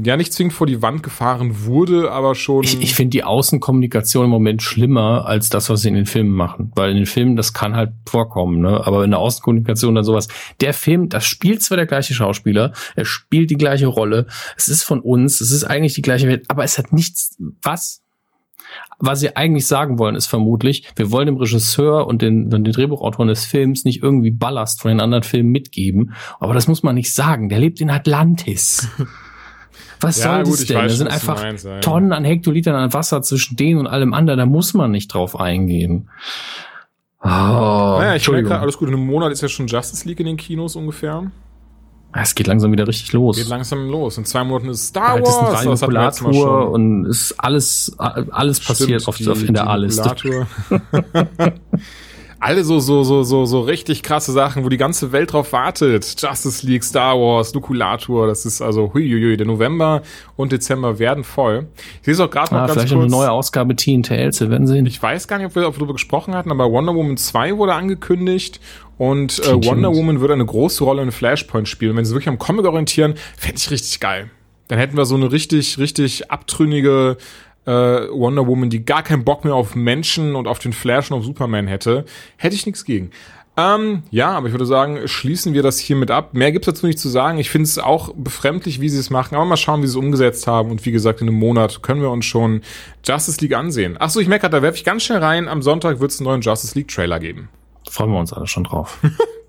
ja nicht zwingend vor die Wand gefahren wurde, aber schon. Ich, ich finde die Außenkommunikation im Moment schlimmer als das, was sie in den Filmen machen, weil in den Filmen das kann halt vorkommen, ne? Aber in der Außenkommunikation dann sowas. Der Film, das spielt zwar der gleiche Schauspieler, er spielt die gleiche Rolle, es ist von uns, es ist eigentlich die gleiche Welt, aber es hat nichts. Was? Was sie eigentlich sagen wollen, ist vermutlich, wir wollen dem Regisseur und den, den Drehbuchautoren des Films nicht irgendwie Ballast von den anderen Filmen mitgeben. Aber das muss man nicht sagen. Der lebt in Atlantis. Was ja, soll gut, das denn? da sind einfach meinst, ja. Tonnen an Hektolitern an Wasser zwischen denen und allem anderen. Da muss man nicht drauf eingehen. Oh, naja, ich merke alles gut. In einem Monat ist ja schon Justice League in den Kinos ungefähr. Es geht langsam wieder richtig los. Geht langsam los. In zwei Monaten ist Star Wars. Ja, ist eine Regulatur und ist alles, alles passiert Stimmt, auf, die, auf in der A-Liste. alle so, so, so, so, so richtig krasse Sachen, wo die ganze Welt drauf wartet. Justice League, Star Wars, Nukulator, das ist also, huiuiui, der November und Dezember werden voll. Ich sehe es auch gerade noch ah, ganz vielleicht kurz. eine neue Ausgabe Teen Tales, wir werden sehen. Ich weiß gar nicht, ob wir, ob wir darüber gesprochen hatten, aber Wonder Woman 2 wurde angekündigt und äh, Wonder Woman wird eine große Rolle in Flashpoint spielen. Wenn sie wirklich am Comic orientieren, fände ich richtig geil. Dann hätten wir so eine richtig, richtig abtrünnige äh, Wonder Woman, die gar keinen Bock mehr auf Menschen und auf den Flash und auf Superman hätte, hätte ich nichts gegen. Ähm, ja, aber ich würde sagen, schließen wir das hiermit ab. Mehr gibt's dazu nicht zu sagen. Ich finde es auch befremdlich, wie sie es machen. Aber mal schauen, wie sie es umgesetzt haben. Und wie gesagt, in einem Monat können wir uns schon Justice League ansehen. Ach so, ich merke gerade, da werfe ich ganz schnell rein. Am Sonntag wird es einen neuen Justice League Trailer geben. Freuen wir uns alle schon drauf.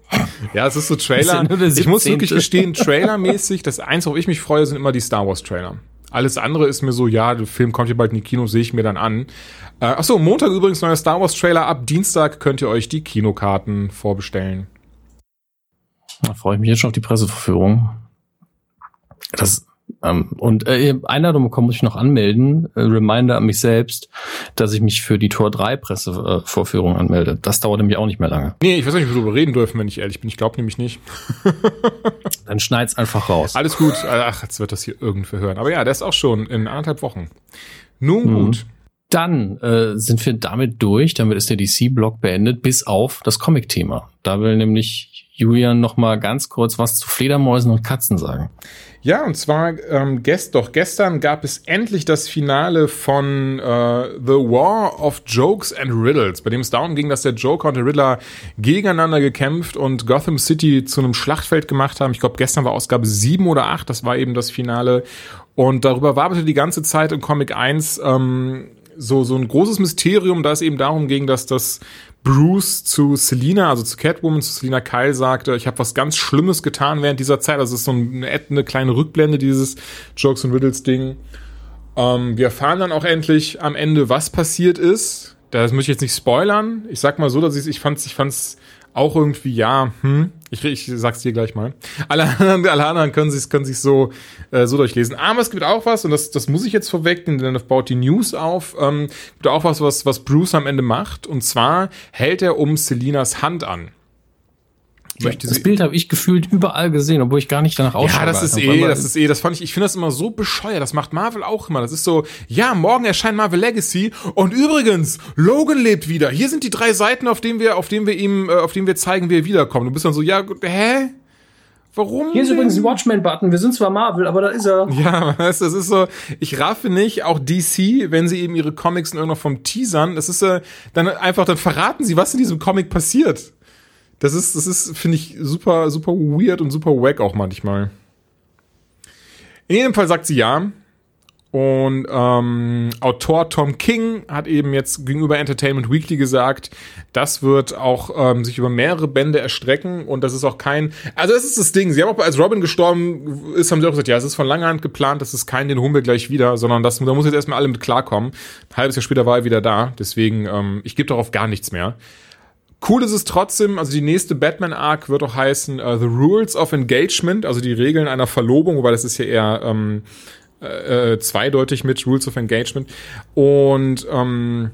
ja, es ist so Trailer. Ist ja ich muss wirklich gestehen, Trailermäßig, das Einzige, worauf ich mich freue, sind immer die Star Wars Trailer. Alles andere ist mir so, ja, der Film kommt hier bald in die Kinos, sehe ich mir dann an. Äh, achso, Montag übrigens neuer Star Wars Trailer. Ab Dienstag könnt ihr euch die Kinokarten vorbestellen. Da freue ich mich jetzt schon auf die Presseverführung. Das ähm, und äh, Einladung bekommen muss ich noch anmelden. Äh, Reminder an mich selbst, dass ich mich für die Tor 3 Pressevorführung anmelde. Das dauert nämlich auch nicht mehr lange. Nee, ich weiß nicht, ob wir darüber reden dürfen, wenn ich ehrlich bin. Ich glaube nämlich nicht. Dann schneid's einfach raus. Alles gut. Ach, jetzt wird das hier irgendwer hören. Aber ja, der ist auch schon in anderthalb Wochen. Nun mhm. gut. Dann äh, sind wir damit durch. Damit ist der DC-Block beendet, bis auf das Comic-Thema. Da will nämlich Julian noch mal ganz kurz was zu Fledermäusen und Katzen sagen. Ja, und zwar ähm, gest doch gestern gab es endlich das Finale von äh, The War of Jokes and Riddles, bei dem es darum ging, dass der Joker und der Riddler gegeneinander gekämpft und Gotham City zu einem Schlachtfeld gemacht haben. Ich glaube, gestern war Ausgabe 7 oder 8, das war eben das Finale. Und darüber war bitte die ganze Zeit in Comic 1 ähm, so, so ein großes Mysterium, da es eben darum ging, dass das Bruce zu Selina, also zu Catwoman, zu Selina Kyle sagte, ich habe was ganz Schlimmes getan während dieser Zeit. Also es ist so eine, eine kleine Rückblende, dieses Jokes and Riddles Ding. Ähm, wir erfahren dann auch endlich am Ende, was passiert ist. Das möchte ich jetzt nicht spoilern. Ich sag mal so, dass ich ich fand's, ich fand's auch irgendwie, ja, hm, ich, ich sag's dir gleich mal. Alle anderen, alle anderen können sich können sich so äh, so durchlesen. Aber es gibt auch was und das das muss ich jetzt vorwegnehmen, denn das baut die News auf. Ähm, gibt auch was was was Bruce am Ende macht und zwar hält er um Selinas Hand an. Möchte das Bild habe ich gefühlt überall gesehen, obwohl ich gar nicht danach ausschaue. Ja, das ist eh, das ist eh, das fand ich, ich finde das immer so bescheuert. Das macht Marvel auch immer. Das ist so, ja, morgen erscheint Marvel Legacy und übrigens, Logan lebt wieder. Hier sind die drei Seiten, auf denen wir, auf denen wir ihm, äh, auf denen wir zeigen, wie er wiederkommt. Du bist dann so, ja, hä? Warum? Hier ist übrigens ein Watchmen-Button. Wir sind zwar Marvel, aber da ist er. Ja, weißt das ist so, ich raffe nicht, auch DC, wenn sie eben ihre Comics in irgendeiner Form teasern, das ist äh, dann einfach, dann verraten sie, was in diesem Comic passiert. Das ist, das ist, finde ich, super, super weird und super wack auch manchmal. In jedem Fall sagt sie ja. Und ähm, Autor Tom King hat eben jetzt gegenüber Entertainment Weekly gesagt, das wird auch ähm, sich über mehrere Bände erstrecken und das ist auch kein. Also das ist das Ding. Sie haben auch als Robin gestorben ist, haben sie auch gesagt, ja, es ist von langer Hand geplant, das ist kein, den holen wir gleich wieder, sondern das, da muss jetzt erstmal alle mit klarkommen. Ein halbes Jahr später war er wieder da, deswegen ähm, ich gebe darauf gar nichts mehr. Cool ist es trotzdem, also die nächste Batman-Arc wird auch heißen uh, The Rules of Engagement, also die Regeln einer Verlobung, wobei das ist ja eher ähm, äh, äh zweideutig mit Rules of Engagement. Und ähm,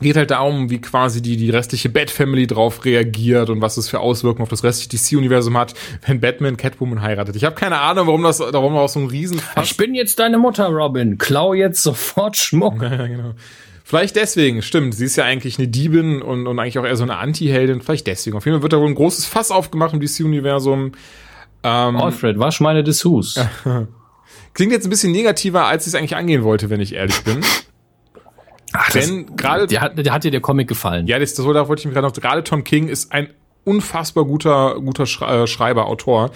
geht halt darum, wie quasi die, die restliche Bat-Family drauf reagiert und was es für Auswirkungen auf das restliche DC-Universum hat, wenn Batman Catwoman heiratet. Ich habe keine Ahnung, warum das darum auch so ein Riesen. Ich bin jetzt deine Mutter, Robin. Klau jetzt sofort Schmuck. Ja, genau. Vielleicht deswegen, stimmt. Sie ist ja eigentlich eine Diebin und, und eigentlich auch eher so eine Anti-Heldin. Vielleicht deswegen. Auf jeden Fall wird da wohl ein großes Fass aufgemacht im DC-Universum. Ähm, Alfred, wasch meine Dessous. Klingt jetzt ein bisschen negativer, als ich es eigentlich angehen wollte, wenn ich ehrlich bin. Ach, Denn gerade der hat, der hat dir der Comic gefallen. Ja, das, das wollte ich mir gerade noch. Gerade Tom King ist ein unfassbar guter guter äh, Schreiber, Autor.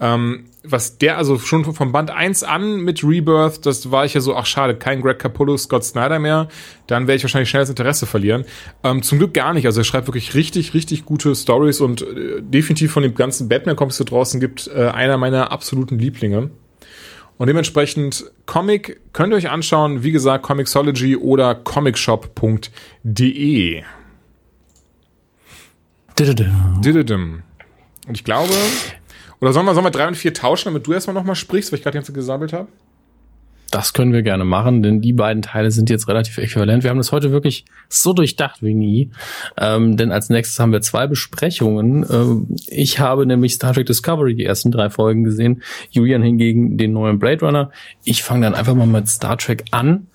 Ähm, was der also schon vom Band 1 an mit Rebirth, das war ich ja so, ach schade, kein Greg Capullo, Scott Snyder mehr, dann werde ich wahrscheinlich schnell das Interesse verlieren. Ähm, zum Glück gar nicht, also er schreibt wirklich richtig, richtig gute Stories und äh, definitiv von dem ganzen Batman-Comics da draußen gibt äh, einer meiner absoluten Lieblinge. Und dementsprechend Comic könnt ihr euch anschauen, wie gesagt, Comixology oder comicshop.de. Und ich glaube, oder sollen wir, sollen wir drei und vier tauschen, damit du erstmal nochmal sprichst, weil ich gerade jetzt gesammelt habe? Das können wir gerne machen, denn die beiden Teile sind jetzt relativ äquivalent. Wir haben das heute wirklich so durchdacht wie nie. Ähm, denn als nächstes haben wir zwei Besprechungen. Ähm, ich habe nämlich Star Trek Discovery die ersten drei Folgen gesehen. Julian hingegen den neuen Blade Runner. Ich fange dann einfach mal mit Star Trek an.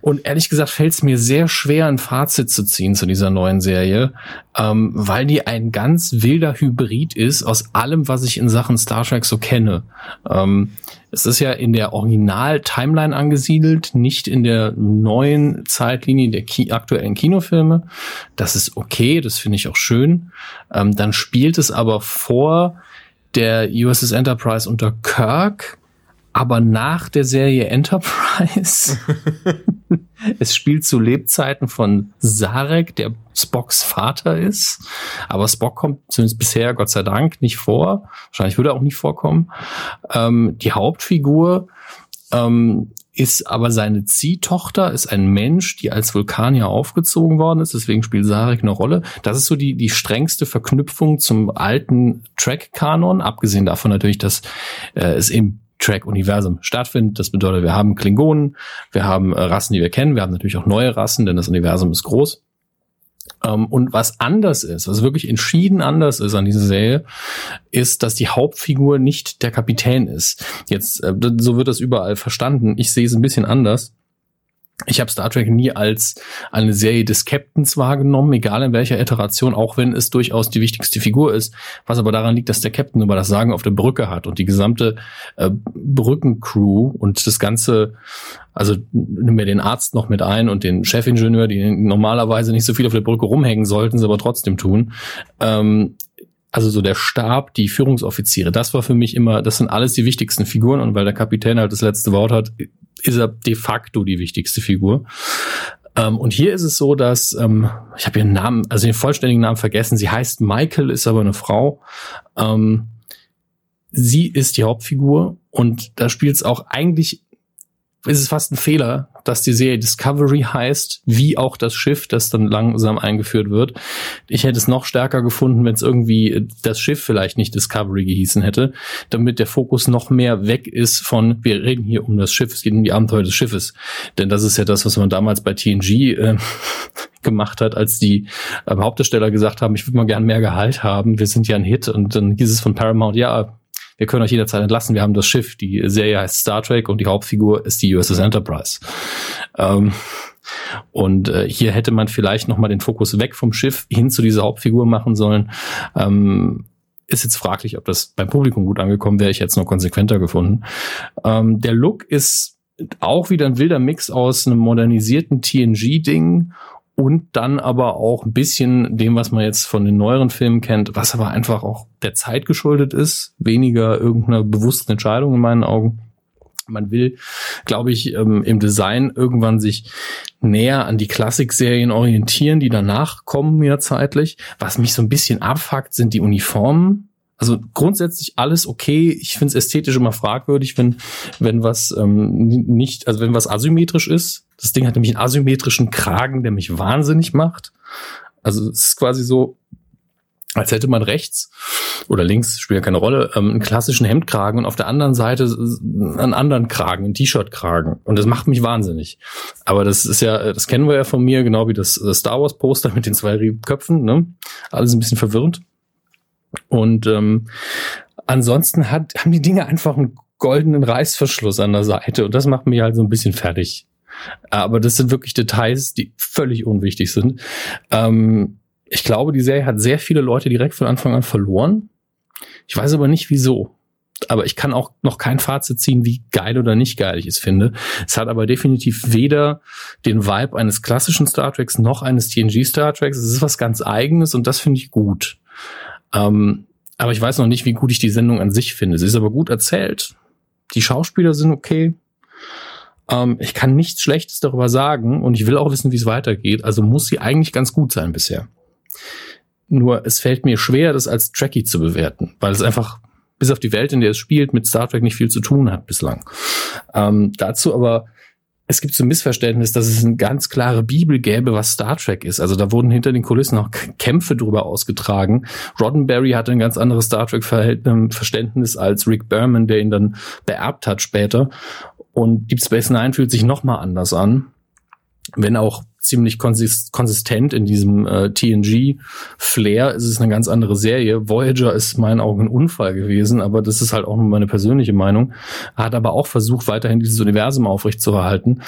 Und ehrlich gesagt fällt es mir sehr schwer, ein Fazit zu ziehen zu dieser neuen Serie, ähm, weil die ein ganz wilder Hybrid ist aus allem, was ich in Sachen Star Trek so kenne. Ähm, es ist ja in der Original-Timeline angesiedelt, nicht in der neuen Zeitlinie der Ki aktuellen Kinofilme. Das ist okay, das finde ich auch schön. Ähm, dann spielt es aber vor der USS Enterprise unter Kirk aber nach der Serie Enterprise. es spielt zu Lebzeiten von Sarek, der Spocks Vater ist. Aber Spock kommt zumindest bisher, Gott sei Dank, nicht vor. Wahrscheinlich würde er auch nicht vorkommen. Ähm, die Hauptfigur ähm, ist aber seine Ziehtochter, ist ein Mensch, die als Vulkanier aufgezogen worden ist, deswegen spielt Sarek eine Rolle. Das ist so die, die strengste Verknüpfung zum alten Track-Kanon, abgesehen davon natürlich, dass äh, es eben Track-Universum stattfindet. Das bedeutet, wir haben Klingonen, wir haben äh, Rassen, die wir kennen, wir haben natürlich auch neue Rassen, denn das Universum ist groß. Ähm, und was anders ist, was wirklich entschieden anders ist an dieser Serie, ist, dass die Hauptfigur nicht der Kapitän ist. Jetzt, äh, so wird das überall verstanden. Ich sehe es ein bisschen anders ich habe Star Trek nie als eine Serie des Captains wahrgenommen, egal in welcher Iteration, auch wenn es durchaus die wichtigste Figur ist, was aber daran liegt, dass der Captain über das Sagen auf der Brücke hat und die gesamte äh, Brückencrew und das ganze, also nimm mir den Arzt noch mit ein und den Chefingenieur, die normalerweise nicht so viel auf der Brücke rumhängen sollten, sie aber trotzdem tun. Ähm, also so der Stab, die Führungsoffiziere, das war für mich immer, das sind alles die wichtigsten Figuren und weil der Kapitän halt das letzte Wort hat, ist er de facto die wichtigste Figur. Ähm, und hier ist es so, dass ähm, ich habe ihren Namen, also den vollständigen Namen vergessen. Sie heißt Michael, ist aber eine Frau. Ähm, sie ist die Hauptfigur und da spielt es auch eigentlich ist es fast ein Fehler, dass die Serie Discovery heißt, wie auch das Schiff, das dann langsam eingeführt wird. Ich hätte es noch stärker gefunden, wenn es irgendwie das Schiff vielleicht nicht Discovery gehießen hätte, damit der Fokus noch mehr weg ist von, wir reden hier um das Schiff, es geht um die Abenteuer des Schiffes. Denn das ist ja das, was man damals bei TNG äh, gemacht hat, als die äh, Hauptdarsteller gesagt haben, ich würde mal gern mehr Gehalt haben, wir sind ja ein Hit. Und dann hieß es von Paramount, ja, wir können euch jederzeit entlassen, wir haben das Schiff, die Serie heißt Star Trek und die Hauptfigur ist die USS Enterprise. Ähm, und äh, hier hätte man vielleicht noch mal den Fokus weg vom Schiff hin zu dieser Hauptfigur machen sollen. Ähm, ist jetzt fraglich, ob das beim Publikum gut angekommen wäre. Ich hätte es noch konsequenter gefunden. Ähm, der Look ist auch wieder ein wilder Mix aus einem modernisierten TNG-Ding und dann aber auch ein bisschen dem, was man jetzt von den neueren Filmen kennt, was aber einfach auch der Zeit geschuldet ist, weniger irgendeiner bewussten Entscheidung in meinen Augen. Man will, glaube ich, ähm, im Design irgendwann sich näher an die Klassikserien orientieren, die danach kommen ja zeitlich. Was mich so ein bisschen abfuckt, sind die Uniformen. Also grundsätzlich alles okay. Ich finde es ästhetisch immer fragwürdig, wenn, wenn was ähm, nicht, also wenn was asymmetrisch ist. Das Ding hat nämlich einen asymmetrischen Kragen, der mich wahnsinnig macht. Also es ist quasi so, als hätte man rechts oder links, spielt ja keine Rolle, ähm, einen klassischen Hemdkragen und auf der anderen Seite einen anderen Kragen, einen T-Shirt-Kragen. Und das macht mich wahnsinnig. Aber das ist ja, das kennen wir ja von mir, genau wie das Star Wars-Poster mit den zwei Köpfen, ne? Alles ein bisschen verwirrend. Und ähm, ansonsten hat, haben die Dinge einfach einen goldenen Reißverschluss an der Seite und das macht mich halt so ein bisschen fertig. Aber das sind wirklich Details, die völlig unwichtig sind. Ähm, ich glaube, die Serie hat sehr viele Leute direkt von Anfang an verloren. Ich weiß aber nicht wieso. Aber ich kann auch noch kein Fazit ziehen, wie geil oder nicht geil ich es finde. Es hat aber definitiv weder den Vibe eines klassischen Star Treks noch eines TNG Star Treks. Es ist was ganz eigenes und das finde ich gut. Ähm, aber ich weiß noch nicht, wie gut ich die Sendung an sich finde. Sie ist aber gut erzählt. Die Schauspieler sind okay. Ähm, ich kann nichts Schlechtes darüber sagen und ich will auch wissen, wie es weitergeht. Also muss sie eigentlich ganz gut sein bisher. Nur es fällt mir schwer, das als Trekkie zu bewerten, weil es einfach bis auf die Welt, in der es spielt, mit Star Trek nicht viel zu tun hat bislang. Ähm, dazu aber es gibt so ein Missverständnis, dass es eine ganz klare Bibel gäbe, was Star Trek ist. Also da wurden hinter den Kulissen auch Kämpfe drüber ausgetragen. Roddenberry hatte ein ganz anderes Star Trek-Verständnis als Rick Berman, der ihn dann beerbt hat später. Und Deep Space Nine fühlt sich nochmal anders an. Wenn auch ziemlich konsistent in diesem äh, TNG-Flair. Es ist eine ganz andere Serie. Voyager ist in meinen Augen ein Unfall gewesen, aber das ist halt auch nur meine persönliche Meinung. Hat aber auch versucht, weiterhin dieses Universum aufrechtzuerhalten.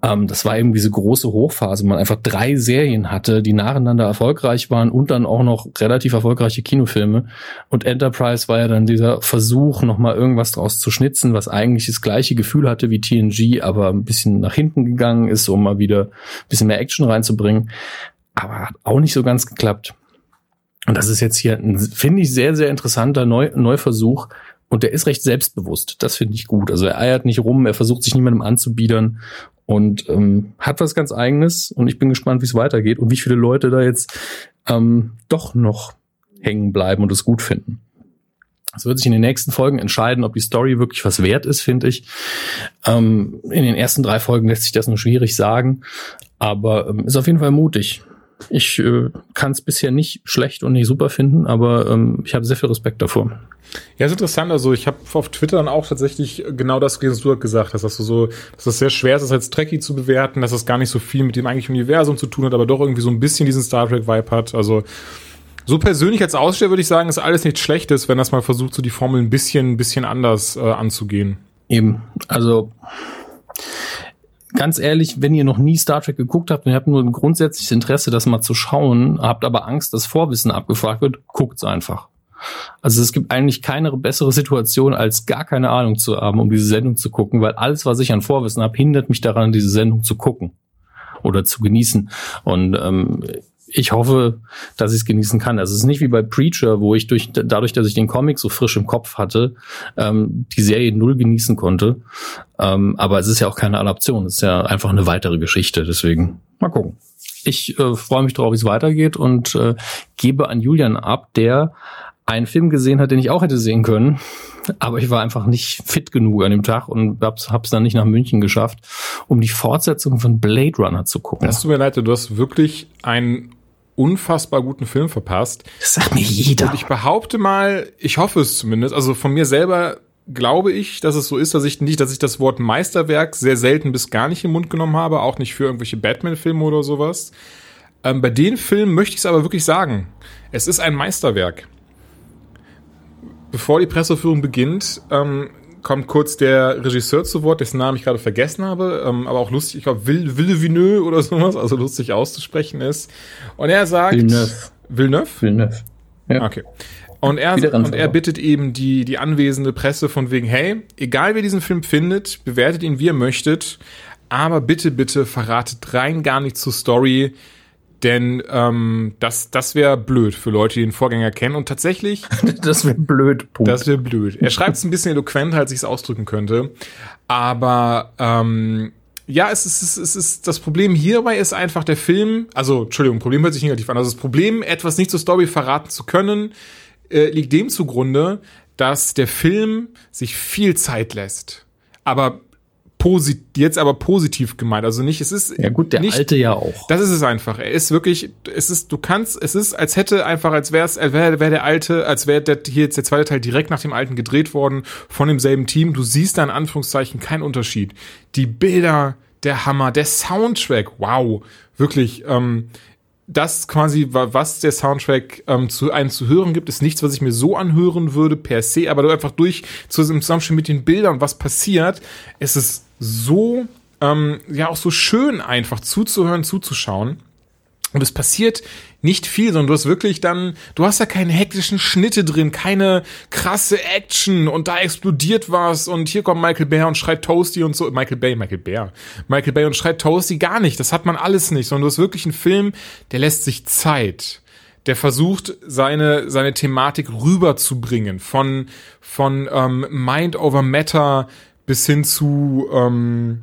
Ähm, das war eben diese große Hochphase, man einfach drei Serien hatte, die nacheinander erfolgreich waren und dann auch noch relativ erfolgreiche Kinofilme. Und Enterprise war ja dann dieser Versuch, nochmal irgendwas draus zu schnitzen, was eigentlich das gleiche Gefühl hatte wie TNG, aber ein bisschen nach hinten gegangen ist, um mal wieder ein bisschen mehr Action reinzubringen. Aber hat auch nicht so ganz geklappt. Und das ist jetzt hier ein, finde ich, sehr, sehr interessanter Neu Neuversuch, und der ist recht selbstbewusst. Das finde ich gut. Also er eiert nicht rum, er versucht sich niemandem anzubiedern und ähm, hat was ganz eigenes. Und ich bin gespannt, wie es weitergeht und wie viele Leute da jetzt ähm, doch noch hängen bleiben und es gut finden. Es wird sich in den nächsten Folgen entscheiden, ob die Story wirklich was wert ist, finde ich. Ähm, in den ersten drei Folgen lässt sich das nur schwierig sagen, aber ähm, ist auf jeden Fall mutig. Ich äh, kann es bisher nicht schlecht und nicht super finden, aber ähm, ich habe sehr viel Respekt davor. Ja, ist interessant. Also ich habe auf Twitter dann auch tatsächlich genau das gelesen, was du gesagt hast, dass du so, dass es sehr schwer ist, das als Trekkie zu bewerten, dass es gar nicht so viel mit dem eigentlichen Universum zu tun hat, aber doch irgendwie so ein bisschen diesen Star Trek Vibe hat. Also so persönlich als Aussteller würde ich sagen, ist alles nichts Schlechtes, wenn das mal versucht, so die Formel ein bisschen, ein bisschen anders äh, anzugehen. Eben. Also ganz ehrlich, wenn ihr noch nie Star Trek geguckt habt und ihr habt nur ein grundsätzliches Interesse, das mal zu schauen, habt aber Angst, dass Vorwissen abgefragt wird, guckt's einfach. Also es gibt eigentlich keine bessere Situation, als gar keine Ahnung zu haben, um diese Sendung zu gucken, weil alles, was ich an Vorwissen habe, hindert mich daran, diese Sendung zu gucken oder zu genießen. Und ähm, ich hoffe, dass ich es genießen kann. Also es ist nicht wie bei Preacher, wo ich durch dadurch, dass ich den Comic so frisch im Kopf hatte, ähm, die Serie null genießen konnte. Ähm, aber es ist ja auch keine Adaption, es ist ja einfach eine weitere Geschichte. Deswegen mal gucken. Ich äh, freue mich darauf, wie es weitergeht und äh, gebe an Julian ab, der einen Film gesehen hat, den ich auch hätte sehen können. Aber ich war einfach nicht fit genug an dem Tag und hab's, hab's dann nicht nach München geschafft, um die Fortsetzung von Blade Runner zu gucken. Es tut mir leid, du hast wirklich einen unfassbar guten Film verpasst. Das sagt mir jeder. Und ich behaupte mal, ich hoffe es zumindest, also von mir selber glaube ich, dass es so ist, dass ich nicht, dass ich das Wort Meisterwerk sehr selten bis gar nicht im Mund genommen habe, auch nicht für irgendwelche Batman-Filme oder sowas. Ähm, bei den Filmen möchte ich es aber wirklich sagen. Es ist ein Meisterwerk. Bevor die Presseführung beginnt, ähm, kommt kurz der Regisseur zu Wort, dessen Namen ich gerade vergessen habe, ähm, aber auch lustig, ich glaube, Villeneuve oder sowas, also lustig auszusprechen ist. Und er sagt. Villeneuve. Villeneuve? Villeneuve. Ja. Okay. Und er, und er bittet eben die, die anwesende Presse von wegen, hey, egal wer diesen Film findet, bewertet ihn wie ihr möchtet, aber bitte, bitte verratet rein gar nichts zur Story, denn ähm, das, das wäre blöd für Leute, die den Vorgänger kennen. Und tatsächlich. das wäre blöd, Punkt. Das wäre blöd. Er schreibt es ein bisschen eloquenter, als ich es ausdrücken könnte. Aber ähm, ja, es ist, es, ist, es ist das Problem hierbei ist einfach der Film, also Entschuldigung, Problem hört sich negativ an. Also das Problem, etwas nicht zur Story verraten zu können, äh, liegt dem zugrunde, dass der Film sich viel Zeit lässt. Aber posit jetzt aber positiv gemeint. Also nicht, es ist Ja gut, der nicht, alte ja auch. Das ist es einfach. Er ist wirklich, es ist, du kannst, es ist, als hätte einfach, als wäre es, als wäre wär der alte, als wäre der, hier jetzt der zweite Teil direkt nach dem alten gedreht worden von demselben Team. Du siehst da in Anführungszeichen keinen Unterschied. Die Bilder, der Hammer, der Soundtrack, wow, wirklich. Ähm, das quasi, was der Soundtrack ähm, zu einem zu hören gibt, ist nichts, was ich mir so anhören würde per se, aber du einfach durch zu im Zusammenspiel mit den Bildern, was passiert, es ist so ähm, ja auch so schön einfach zuzuhören, zuzuschauen. Und es passiert nicht viel, sondern du hast wirklich dann, du hast ja keine hektischen Schnitte drin, keine krasse Action und da explodiert was und hier kommt Michael Bay und schreit Toasty und so. Michael Bay, Michael Bay, Michael Bay und schreit Toasty gar nicht. Das hat man alles nicht, sondern du hast wirklich einen Film, der lässt sich Zeit. Der versucht, seine, seine Thematik rüberzubringen. Von, von ähm, Mind over Matter bis hin zu, ähm,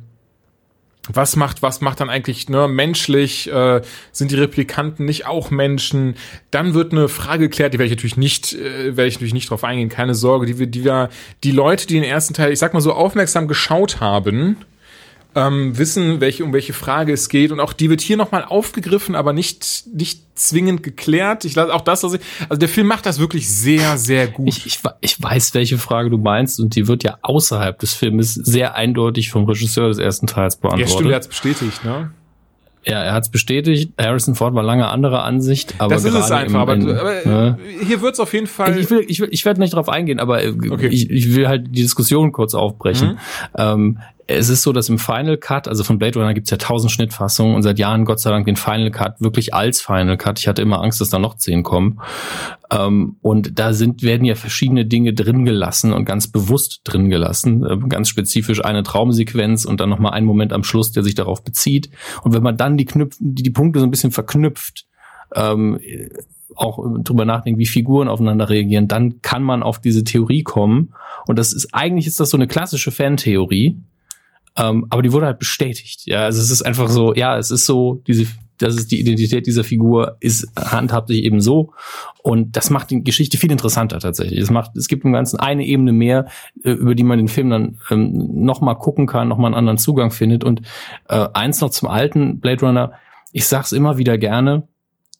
was macht, was macht dann eigentlich ne, menschlich? Äh, sind die Replikanten nicht auch Menschen? Dann wird eine Frage geklärt, die werde ich natürlich nicht, äh, werde ich natürlich nicht drauf eingehen, keine Sorge, die wir, die wir, die Leute, die den ersten Teil, ich sag mal so aufmerksam geschaut haben, ähm, wissen, welche, um welche Frage es geht. Und auch die wird hier nochmal aufgegriffen, aber nicht, nicht zwingend geklärt. Ich lasse auch das, also, also der Film macht das wirklich sehr, sehr gut. Ich, ich, ich weiß, welche Frage du meinst und die wird ja außerhalb des Filmes sehr eindeutig vom Regisseur des ersten Teils beantwortet. Ja, stimmt, er hat bestätigt, ne? Ja, er hat es bestätigt. Harrison Ford war lange anderer Ansicht, aber das ist es einfach. Aber, aber ne? hier wird's auf jeden Fall. Ich will, ich will, ich werde nicht drauf eingehen, aber äh, Okay. ich, ich will halt die Diskussion kurz aufbrechen. Mhm. Ähm, es ist so, dass im Final Cut, also von Blade Runner gibt's ja tausend Schnittfassungen und seit Jahren Gott sei Dank den Final Cut wirklich als Final Cut. Ich hatte immer Angst, dass da noch zehn kommen. Ähm, und da sind werden ja verschiedene Dinge drin gelassen und ganz bewusst drin gelassen. Ähm, ganz spezifisch eine Traumsequenz und dann nochmal ein Moment am Schluss, der sich darauf bezieht. Und wenn man dann die, Knüpf die, die Punkte so ein bisschen verknüpft, ähm, auch drüber nachdenken, wie Figuren aufeinander reagieren, dann kann man auf diese Theorie kommen. Und das ist eigentlich ist das so eine klassische Fantheorie, ähm, aber die wurde halt bestätigt. Ja, also es ist einfach so, ja, es ist so, diese, das ist die Identität dieser Figur, ist handhabt sich eben so. Und das macht die Geschichte viel interessanter tatsächlich. Es macht, es gibt im Ganzen eine Ebene mehr, äh, über die man den Film dann ähm, noch mal gucken kann, noch mal einen anderen Zugang findet. Und äh, eins noch zum alten Blade Runner. Ich sag's immer wieder gerne.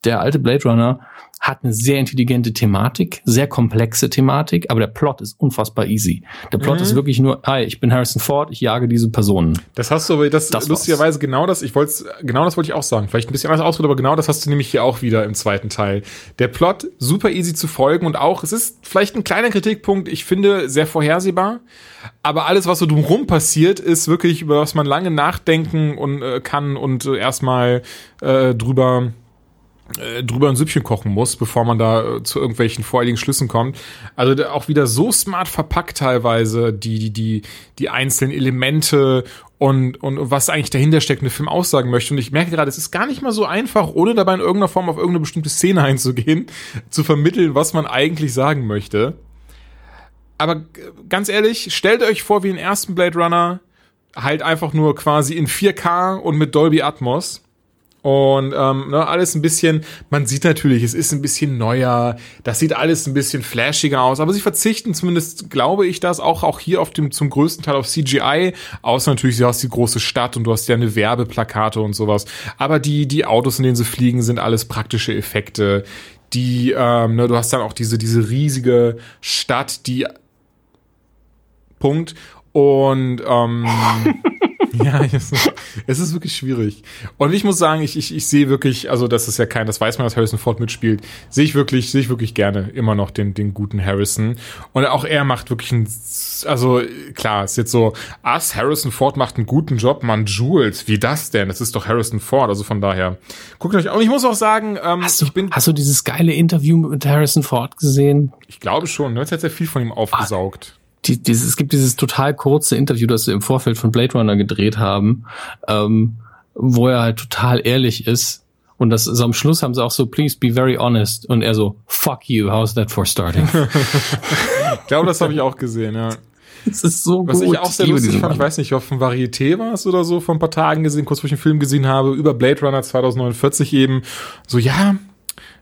Der alte Blade Runner hat eine sehr intelligente Thematik, sehr komplexe Thematik, aber der Plot ist unfassbar easy. Der Plot Mhm. ist wirklich nur, hi, ich bin Harrison Ford, ich jage diese Personen. Das hast du aber, das, Das war's. lustigerweise genau das, ich wollte genau das wollte ich auch sagen. Vielleicht ein bisschen anders ausdrücken, aber genau das hast du nämlich hier auch wieder im zweiten Teil. Der Plot super easy zu folgen und auch, es ist vielleicht ein kleiner Kritikpunkt, ich finde sehr vorhersehbar, aber alles, was so drumherum passiert, ist wirklich, über was man lange nachdenken und äh, kann und äh, erstmal äh, drüber drüber ein Süppchen kochen muss, bevor man da äh, zu irgendwelchen voreiligen Schlüssen kommt. Also auch wieder so smart verpackt teilweise die die die die einzelnen Elemente und und was eigentlich dahinter steckt, Film aussagen möchte. Und ich merke gerade, es ist gar nicht mal so einfach, ohne dabei in irgendeiner Form auf irgendeine bestimmte Szene einzugehen, zu vermitteln, was man eigentlich sagen möchte. Aber ganz ehrlich, stellt euch vor, wie den ersten Blade Runner, halt einfach nur quasi in 4K und mit Dolby Atmos. Und ähm, ne, alles ein bisschen, man sieht natürlich, es ist ein bisschen neuer, das sieht alles ein bisschen flashiger aus, aber sie verzichten zumindest, glaube ich, das auch, auch hier auf dem zum größten Teil auf CGI, außer natürlich, du hast die große Stadt und du hast ja eine Werbeplakate und sowas. Aber die, die Autos, in denen sie fliegen, sind alles praktische Effekte. Die, ähm, ne, du hast dann auch diese, diese riesige Stadt, die Punkt. Und ähm, ja, es, ist wirklich schwierig. Und ich muss sagen, ich, ich, ich sehe wirklich, also das ist ja kein, das weiß man, dass Harrison Ford mitspielt, sehe ich wirklich, sehe ich wirklich gerne immer noch den, den guten Harrison. Und auch er macht wirklich einen, also klar, ist jetzt so, as Harrison Ford macht einen guten Job, man Jules, wie das denn? Das ist doch Harrison Ford, also von daher. Guckt euch, und ich muss auch sagen, ähm, Hast du, ich bin, hast du dieses geile Interview mit Harrison Ford gesehen? ich glaube schon, ne, jetzt hat sehr viel von ihm aufgesaugt. Die, dieses, es gibt dieses total kurze Interview, das sie im Vorfeld von Blade Runner gedreht haben, ähm, wo er halt total ehrlich ist. Und das so am Schluss haben sie auch so, please be very honest. Und er so, fuck you, how's that for starting? Ich glaube, das habe ich auch gesehen, ja. das ist so Was gut. ich auch sehr liebe lustig fand, ich Mann. weiß nicht, auf dem Varieté war es oder so, vor ein paar Tagen gesehen, kurz bevor ich den Film gesehen habe, über Blade Runner 2049 eben, so, ja,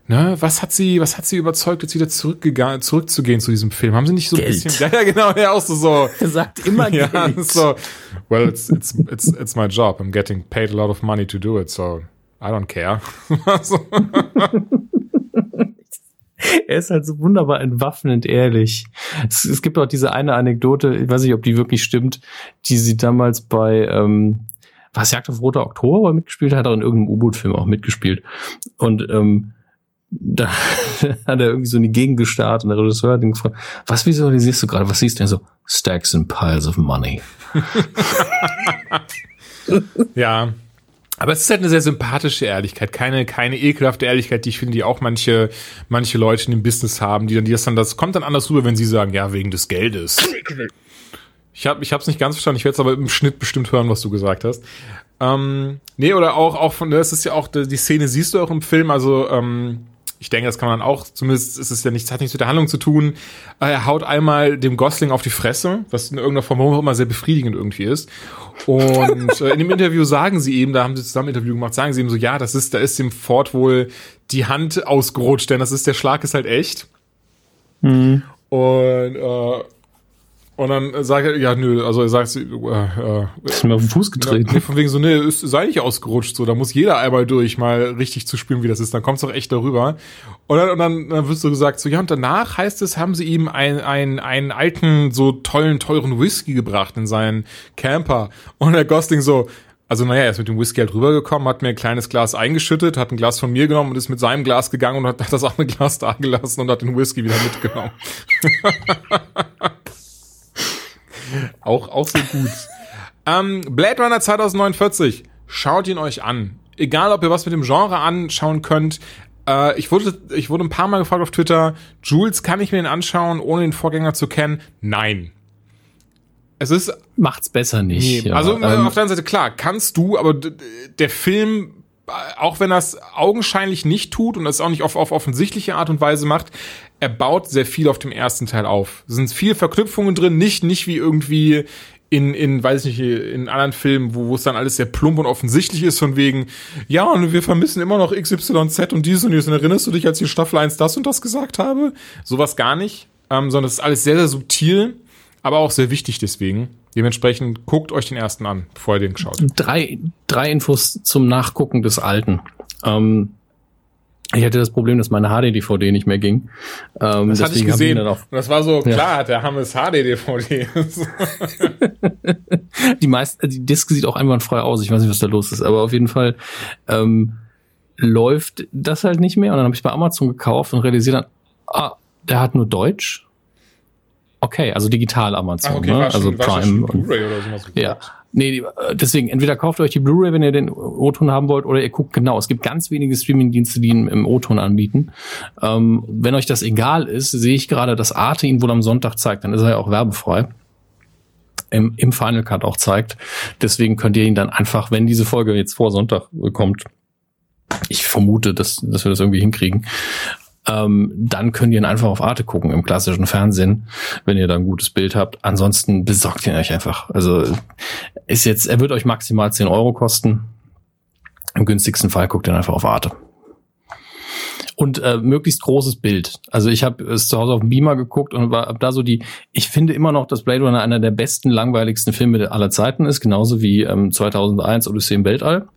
ne, was hat sie, was hat sie überzeugt, jetzt wieder zurückgegangen, zurückzugehen zu diesem Film? Haben sie nicht so ein Geld. bisschen, ja, ja, genau, ja, auch so, so. Er sagt immer ja, Geld. so, well, it's, it's, it's, it's my job. I'm getting paid a lot of money to do it, so I don't care. so. Er ist halt so wunderbar entwaffnend ehrlich. Es, es gibt auch diese eine Anekdote, ich weiß nicht, ob die wirklich stimmt, die sie damals bei, ähm, was Jagd auf Roter Oktober er mitgespielt hat, er in irgendeinem U-Boot-Film auch mitgespielt. Und ähm, da hat er irgendwie so in die Gegend gestarrt und der Regisseur hat ihn gefragt, was visualisierst du gerade? Was siehst du denn so? Stacks and piles of money. Ja. Aber es ist halt eine sehr sympathische Ehrlichkeit, keine, keine ekelhafte Ehrlichkeit, die ich finde, die auch manche, manche Leute in dem Business haben, die dann, die das dann, das kommt dann anders rüber, wenn sie sagen, ja, wegen des Geldes. Ich habe ich hab's nicht ganz verstanden, ich werde es aber im Schnitt bestimmt hören, was du gesagt hast. Ähm, nee, oder auch, auch von, das ist ja auch, die Szene siehst du auch im Film, also, ähm, ich denke, das kann man auch, zumindest ist es ja nichts, hat nichts mit der Handlung zu tun. Äh, Er haut einmal dem Gosling auf die Fresse, was in irgendeiner Form auch immer sehr befriedigend irgendwie ist. Und äh, in dem Interview sagen sie eben, da haben sie zusammen ein Interview gemacht, sagen sie ihm so, ja, das ist, da ist dem Ford wohl die Hand ausgerutscht, denn das ist, der Schlag ist halt echt. Und, äh, und dann sagt er, ja, nö, also er sagt, äh, äh, Ist mir auf den Fuß ja, getreten. nee, von wegen so, nee, ist, sei nicht ausgerutscht, so, da muss jeder einmal durch, mal richtig zu spüren, wie das ist, dann kommt's doch echt darüber. Und dann, und dann, dann wird so gesagt, so, ja, und danach heißt es, haben sie ihm ein, ein, einen alten, so tollen, teuren Whisky gebracht in seinen Camper. Und der Gosling so, also naja, er ist mit dem Whisky halt rübergekommen, hat mir ein kleines Glas eingeschüttet, hat ein Glas von mir genommen und ist mit seinem Glas gegangen und hat, hat das andere Glas da gelassen und hat den Whisky wieder mitgenommen. auch, auch so gut. Ähm, Blade Runner 2049, schaut ihn euch an. Egal, ob ihr was mit dem Genre anschauen könnt. Äh, ich, wurde, ich wurde ein paar Mal gefragt auf Twitter, Jules, kann ich mir den anschauen, ohne den Vorgänger zu kennen? Nein. Es ist Macht's besser nicht. Nee, ja. also Ähm, auf der anderen Seite, klar, kannst du, aber der Film, äh, auch wenn er es augenscheinlich nicht tut und das auch nicht auf, auf offensichtliche Art und Weise macht, er baut sehr viel auf dem ersten Teil auf. Es sind viele Verknüpfungen drin, nicht, nicht wie irgendwie in, in, weiß ich nicht, in anderen Filmen, wo, es dann alles sehr plump und offensichtlich ist, von wegen, ja, und wir vermissen immer noch XYZ und dies und dies. Und erinnerst du dich, als ich in Staffel 1 das und das gesagt habe? Sowas gar nicht, ähm, sondern es ist alles sehr, sehr subtil, aber auch sehr wichtig deswegen. Dementsprechend guckt euch den ersten an, bevor ihr den schaut. drei, drei Infos zum Nachgucken des Alten. Ähm, ich hatte das Problem, dass meine HD-DVD nicht mehr ging. Ähm, Das hatte ich gesehen. ihn Und das war so, klar, hat der Hammes HD-DVD. die meisten, die Disk sieht auch einwandfrei aus. Ich weiß nicht, was da los ist, aber auf jeden Fall ähm, läuft das halt nicht mehr. Und dann habe ich bei Amazon gekauft und realisiert dann, ah, der hat nur Deutsch. Okay, also digital Amazon, ne? also Prime. und, oder sowas. Ja. Nee, äh, deswegen, entweder kauft euch die Blu-ray, wenn ihr den O-Ton haben wollt, oder ihr guckt genau. Es gibt ganz wenige Streaming-Dienste, die ihn im O-Ton anbieten. Ähm, wenn euch das egal ist, sehe ich gerade, dass Arte ihn wohl am Sonntag zeigt, dann ist er ja auch werbefrei. Im, Im Final Cut auch zeigt. Deswegen könnt ihr ihn dann einfach, wenn diese Folge jetzt vor Sonntag kommt, ich vermute, dass, dass wir das irgendwie hinkriegen, ähm, dann könnt ihr ihn einfach auf Arte gucken im klassischen Fernsehen, wenn ihr da ein gutes Bild habt. Ansonsten besorgt ihn euch einfach. Also ist jetzt, er wird euch maximal 10 Euro kosten. Im günstigsten Fall guckt ihr ihn einfach auf Arte. Und äh, möglichst großes Bild. Also ich habe es zu Hause auf dem Beamer geguckt und war da so die, ich finde immer noch, dass Blade Runner einer der besten, langweiligsten Filme aller Zeiten ist, genauso wie ähm, 2001 Odyssee im Weltall.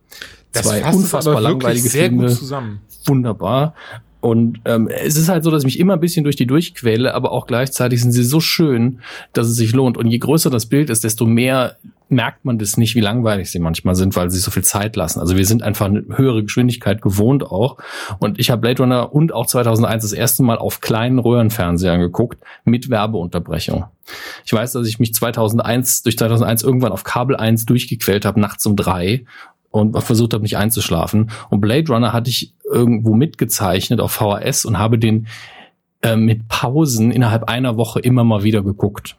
Das Zwei unfassbar langweilige sehr Filme gut zusammen. wunderbar. Und ähm, es ist halt so, dass ich mich immer ein bisschen durch die durchquäle, aber auch gleichzeitig sind sie so schön, dass es sich lohnt. Und je größer das Bild ist, desto mehr merkt man das nicht, wie langweilig sie manchmal sind, weil sie so viel Zeit lassen. Also wir sind einfach eine höhere Geschwindigkeit gewohnt auch. Und ich habe Blade Runner und auch 2001 das erste Mal auf kleinen Röhrenfernsehern geguckt mit Werbeunterbrechung. Ich weiß, dass ich mich 2001 durch 2001 irgendwann auf Kabel 1 durchgequält habe, nachts um drei und versucht habe, nicht einzuschlafen. Und Blade Runner hatte ich irgendwo mitgezeichnet auf VHS und habe den äh, mit Pausen innerhalb einer Woche immer mal wieder geguckt.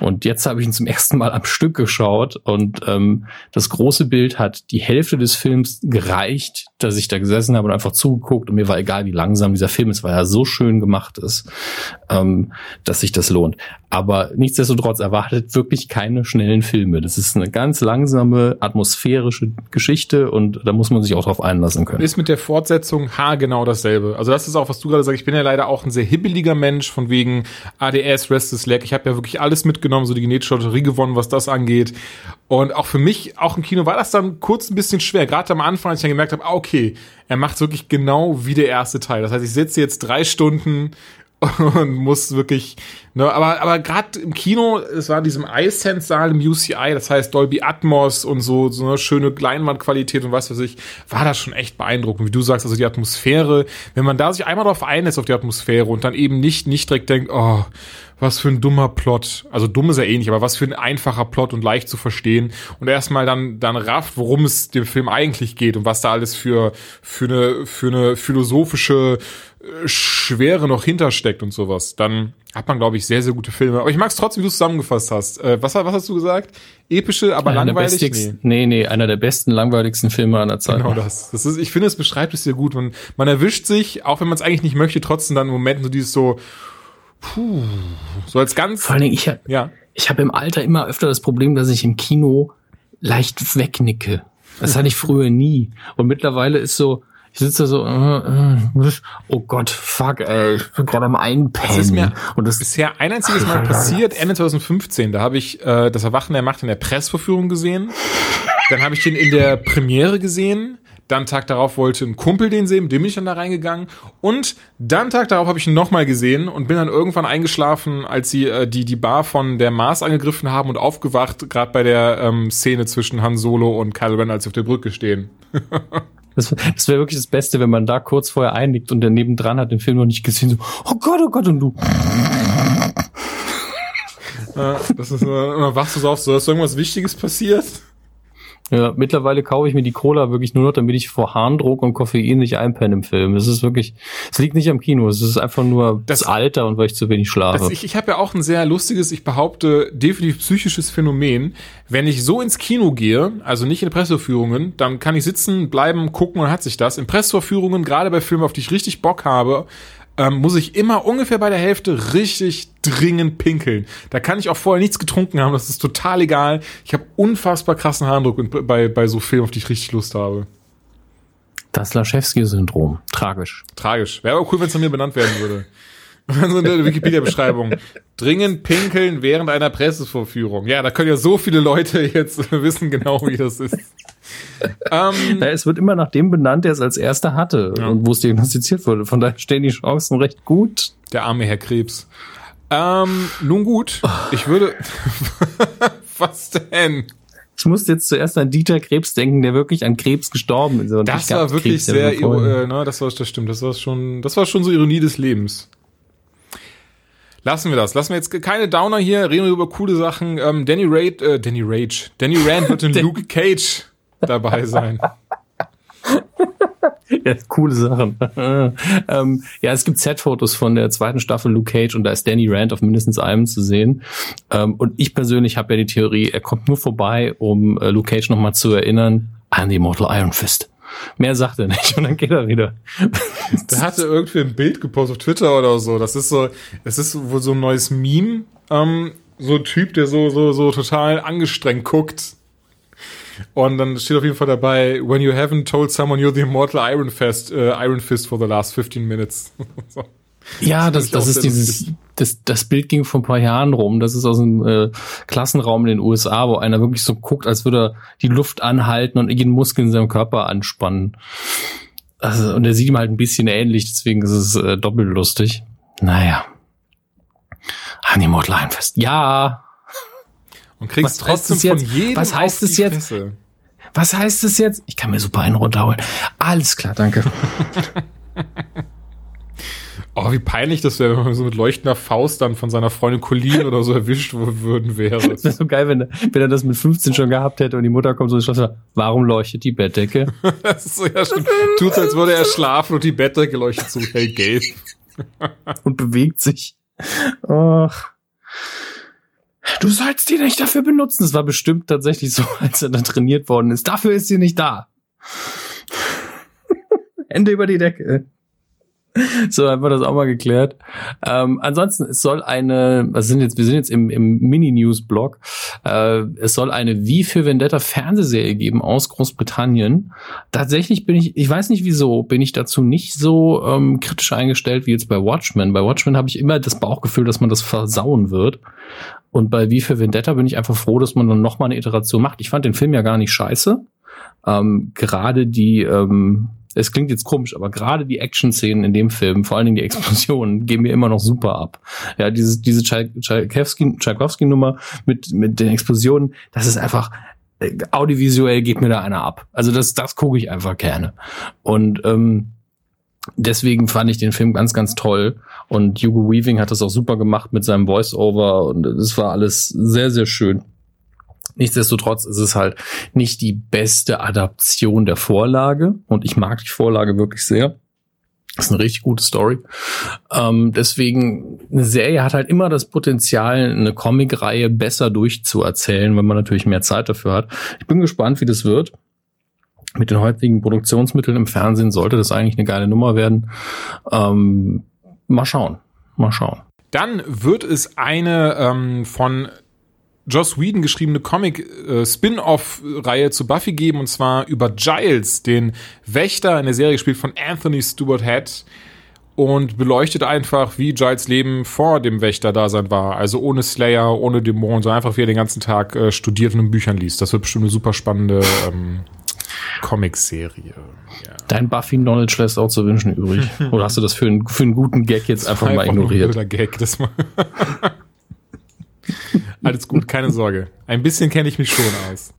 Und jetzt habe ich ihn zum ersten Mal am Stück geschaut und ähm, das große Bild hat die Hälfte des Films gereicht, dass ich da gesessen habe und einfach zugeguckt und mir war egal, wie langsam dieser Film ist, weil er so schön gemacht ist, ähm, dass sich das lohnt. Aber nichtsdestotrotz erwartet wirklich keine schnellen Filme. Das ist eine ganz langsame, atmosphärische Geschichte und da muss man sich auch drauf einlassen können. Ist mit der Fortsetzung genau dasselbe. Also das ist auch, was du gerade sagst. Ich bin ja leider auch ein sehr hibbeliger Mensch von wegen ADS, Restless Leg. Ich habe ja wirklich alles mitgenommen, so die genetische Lotterie gewonnen, was das angeht. Und auch für mich, auch im Kino, war das dann kurz ein bisschen schwer. Gerade am Anfang, als ich dann gemerkt habe, ah, okay, er macht wirklich genau wie der erste Teil. Das heißt, ich sitze jetzt drei Stunden und muss wirklich, ne, aber, aber gerade im Kino, es war in diesem iSense-Saal im UCI, das heißt Dolby Atmos und so, so eine schöne Leinwandqualität und was weiß ich, war das schon echt beeindruckend. Wie du sagst, also die Atmosphäre, wenn man da sich einmal darauf einlässt, auf die Atmosphäre und dann eben nicht, nicht direkt denkt, oh, was für ein dummer Plot. Also dumm ist er eh nicht, aber was für ein einfacher Plot und leicht zu verstehen. Und erstmal dann, dann rafft, worum es dem Film eigentlich geht und was da alles für, für eine, für eine philosophische äh, Schwere noch hintersteckt und sowas. Dann hat man, glaube ich, sehr, sehr gute Filme. Aber ich mag es trotzdem, wie du es zusammengefasst hast. Äh, was, was hast du gesagt? Epische, aber einer langweilig? Nee. nee, nee, einer der besten, langweiligsten Filme einer Zeit. Genau das. das ist, ich finde, es beschreibt es sehr gut. Man, man erwischt sich, auch wenn man es eigentlich nicht möchte, trotzdem dann Momenten so dieses so, Puh, so als ganz. Vor allen Dingen, ich, ja. ich habe im Alter immer öfter das Problem, dass ich im Kino leicht wegnicke. Das hatte ich früher nie. Und mittlerweile ist so, ich sitze da so, äh, äh, oh Gott, fuck, ey, ich bin gerade am Einpennen. Das ist mir und das bisher ein einziges Mal passiert, Ende 2015. Da habe ich äh, das Erwachen der Macht in der Pressverführung gesehen. Dann habe ich den in der Premiere gesehen. Dann Tag darauf wollte ein Kumpel den sehen, mit dem bin ich dann da reingegangen. Und dann Tag darauf habe ich ihn nochmal gesehen und bin dann irgendwann eingeschlafen, als sie äh, die, die Bar von der Mars angegriffen haben und aufgewacht, gerade bei der ähm, Szene zwischen Han Solo und Kylo Ren, als sie auf der Brücke stehen. Das, das wäre wirklich das Beste, wenn man da kurz vorher einliegt und der nebendran hat den Film noch nicht gesehen. So, oh Gott, oh Gott, und du. Das ist, dann wachst du so auf, so, ist irgendwas Wichtiges passiert? Ja, mittlerweile kaufe ich mir die Cola wirklich nur noch, damit ich vor Harndruck und Koffein nicht einpenne im Film. Es ist wirklich, es liegt nicht am Kino, es ist einfach nur das, das Alter und weil ich zu wenig schlafe. ich ich habe ja auch ein sehr lustiges, ich behaupte, definitiv psychisches Phänomen. Wenn ich so ins Kino gehe, also nicht in Presseführungen, dann kann ich sitzen, bleiben, gucken und hat sich das. In Pressevorführungen, gerade bei Filmen, auf die ich richtig Bock habe, ähm, muss ich immer ungefähr bei der Hälfte richtig dringend pinkeln. Da kann ich auch vorher nichts getrunken haben, das ist total egal. Ich habe unfassbar krassen Harndruck bei, bei so Filmen, auf die ich richtig Lust habe. Das Laschewski-Syndrom. Tragisch. Tragisch. Wäre aber cool, wenn es an mir benannt werden würde. so in der Wikipedia-Beschreibung. Dringend pinkeln während einer Pressevorführung. Ja, da können ja so viele Leute jetzt wissen genau, wie das ist. ähm, ja, es wird immer nach dem benannt, der es als erster hatte ja. und wo es diagnostiziert wurde. Von daher stehen die Chancen recht gut. Der arme Herr Krebs. Ähm, nun gut, ich würde. Was denn? Ich musste jetzt zuerst an Dieter Krebs denken, der wirklich an Krebs gestorben ist. Das war wirklich Krebs, sehr, äh, ne, das war, das stimmt, das war schon, das war schon so Ironie des Lebens. Lassen wir das. Lassen wir jetzt keine Downer hier, reden wir über coole Sachen. Ähm, Danny Raid, äh, Danny Rage. Danny Rand wird in Luke Cage dabei sein. Ja, coole Sachen. ähm, ja, es gibt Set-Fotos von der zweiten Staffel Luke Cage und da ist Danny Rand auf mindestens einem zu sehen. Ähm, und ich persönlich habe ja die Theorie, er kommt nur vorbei, um äh, Luke Cage nochmal zu erinnern an die Immortal Iron Fist. Mehr sagt er nicht und dann geht er wieder. Da hatte irgendwie ein Bild gepostet auf Twitter oder so. Das ist so, das ist wohl so ein neues Meme. Ähm, so ein Typ, der so, so, so total angestrengt guckt. Und dann steht auf jeden Fall dabei, when you haven't told someone you're the immortal Iron Fist, uh, Iron Fist for the last 15 minutes. so. Ja, das, das, das ist dieses, das, das Bild ging vor ein paar Jahren rum. Das ist aus einem äh, Klassenraum in den USA, wo einer wirklich so guckt, als würde er die Luft anhalten und jeden Muskel in seinem Körper anspannen. Also, und er sieht ihm halt ein bisschen ähnlich, deswegen ist es äh, doppelt lustig. Naja. Honeymoon Lionfest. Ja. Und kriegst was trotzdem von jetzt? jedem Was heißt es jetzt? Fresse. Was heißt es jetzt? Ich kann mir super einen runterholen. Alles klar, danke. Oh, wie peinlich das wäre, wenn man so mit leuchtender Faust dann von seiner Freundin Colleen oder so erwischt würden wäre. Das wäre so geil, wenn, wenn er das mit 15 schon gehabt hätte und die Mutter kommt so und sagt, warum leuchtet die Bettdecke? das ist so, ja, stimmt. Tut als würde er schlafen und die Bettdecke leuchtet so hell gelb. und bewegt sich. Ach. Du sollst die nicht dafür benutzen. Das war bestimmt tatsächlich so, als er dann trainiert worden ist. Dafür ist sie nicht da. Hände über die Decke. So, haben wir das auch mal geklärt. Ähm, ansonsten, es soll eine, was sind jetzt, wir sind jetzt im, im Mini-News-Blog, äh, es soll eine Wie für Vendetta Fernsehserie geben aus Großbritannien. Tatsächlich bin ich, ich weiß nicht wieso, bin ich dazu nicht so ähm, kritisch eingestellt wie jetzt bei Watchmen. Bei Watchmen habe ich immer das Bauchgefühl, dass man das versauen wird. Und bei Wie für Vendetta bin ich einfach froh, dass man dann nochmal eine Iteration macht. Ich fand den Film ja gar nicht scheiße. Ähm, Gerade die, ähm, es klingt jetzt komisch, aber gerade die Action-Szenen in dem Film, vor allen Dingen die Explosionen, gehen mir immer noch super ab. Ja, dieses, diese Tchaikovsky-Nummer mit, mit den Explosionen, das ist einfach, äh, audiovisuell geht mir da einer ab. Also das, das gucke ich einfach gerne. Und ähm, deswegen fand ich den Film ganz, ganz toll. Und Hugo Weaving hat das auch super gemacht mit seinem Voice-Over und es war alles sehr, sehr schön. Nichtsdestotrotz ist es halt nicht die beste Adaption der Vorlage und ich mag die Vorlage wirklich sehr. Das ist eine richtig gute Story. Ähm, deswegen, eine Serie hat halt immer das Potenzial, eine Comicreihe besser durchzuerzählen, wenn man natürlich mehr Zeit dafür hat. Ich bin gespannt, wie das wird. Mit den heutigen Produktionsmitteln im Fernsehen sollte das eigentlich eine geile Nummer werden. Ähm, mal schauen. Mal schauen. Dann wird es eine ähm, von Joss Whedon geschriebene Comic-Spin-Off-Reihe zu Buffy geben, und zwar über Giles, den Wächter, eine Serie gespielt von Anthony Stewart Head und beleuchtet einfach, wie Giles Leben vor dem Wächter-Dasein war. Also ohne Slayer, ohne Dämonen, sondern einfach, wie er den ganzen Tag äh, studiert und in Büchern liest. Das wird bestimmt eine super spannende ähm, Comic-Serie. Ja. Dein Buffy-Knowledge lässt auch zu wünschen übrig. Oder hast du das für einen, für einen guten Gag jetzt einfach mal ignoriert? Ein Gag, das mal Alles gut, keine Sorge. Ein bisschen kenne ich mich schon aus.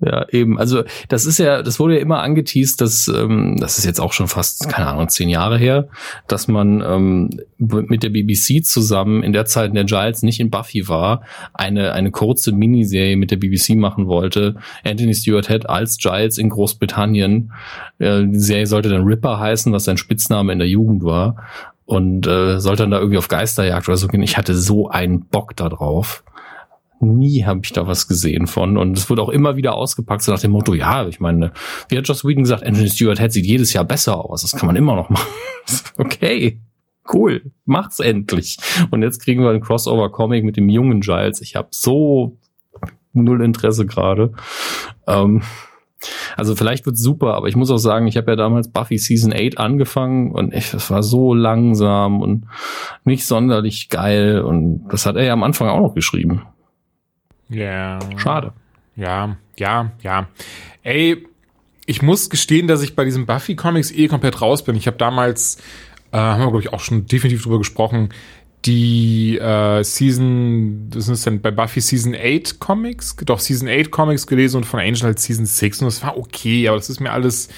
Ja, eben. Also das ist ja, das wurde ja immer angeteased, dass ähm, das ist jetzt auch schon fast, keine Ahnung, zehn Jahre her, dass man ähm, mit der BBC zusammen in der Zeit, in der Giles nicht in Buffy war, eine eine kurze Miniserie mit der BBC machen wollte. Anthony Stewart Head als Giles in Großbritannien. Äh, die Serie sollte dann Ripper heißen, was sein Spitzname in der Jugend war. Und äh, sollte dann da irgendwie auf Geisterjagd oder so gehen. Ich hatte so einen Bock da drauf nie habe ich da was gesehen von. Und es wurde auch immer wieder ausgepackt, so nach dem Motto, ja, ich meine, wie hat Joss Whedon gesagt, Anthony Stewart Head sieht jedes Jahr besser aus. Das kann man immer noch machen. okay, cool, macht's endlich. Und jetzt kriegen wir einen Crossover-Comic mit dem jungen Giles. Ich habe so null Interesse gerade. Ähm, also vielleicht wird's super, aber ich muss auch sagen, ich habe ja damals Buffy Season 8 angefangen und es war so langsam und nicht sonderlich geil und das hat er ja am Anfang auch noch geschrieben. Ja. Schade. Ja, ja, ja. Ey, ich muss gestehen, dass ich bei diesen Buffy-Comics eh komplett raus bin. Ich habe damals, äh, haben wir, glaube ich, auch schon definitiv drüber gesprochen, die äh, Season, das ist denn bei Buffy Season 8 Comics, doch Season 8 Comics gelesen und von Angel halt Season 6 und das war okay, aber das ist mir alles,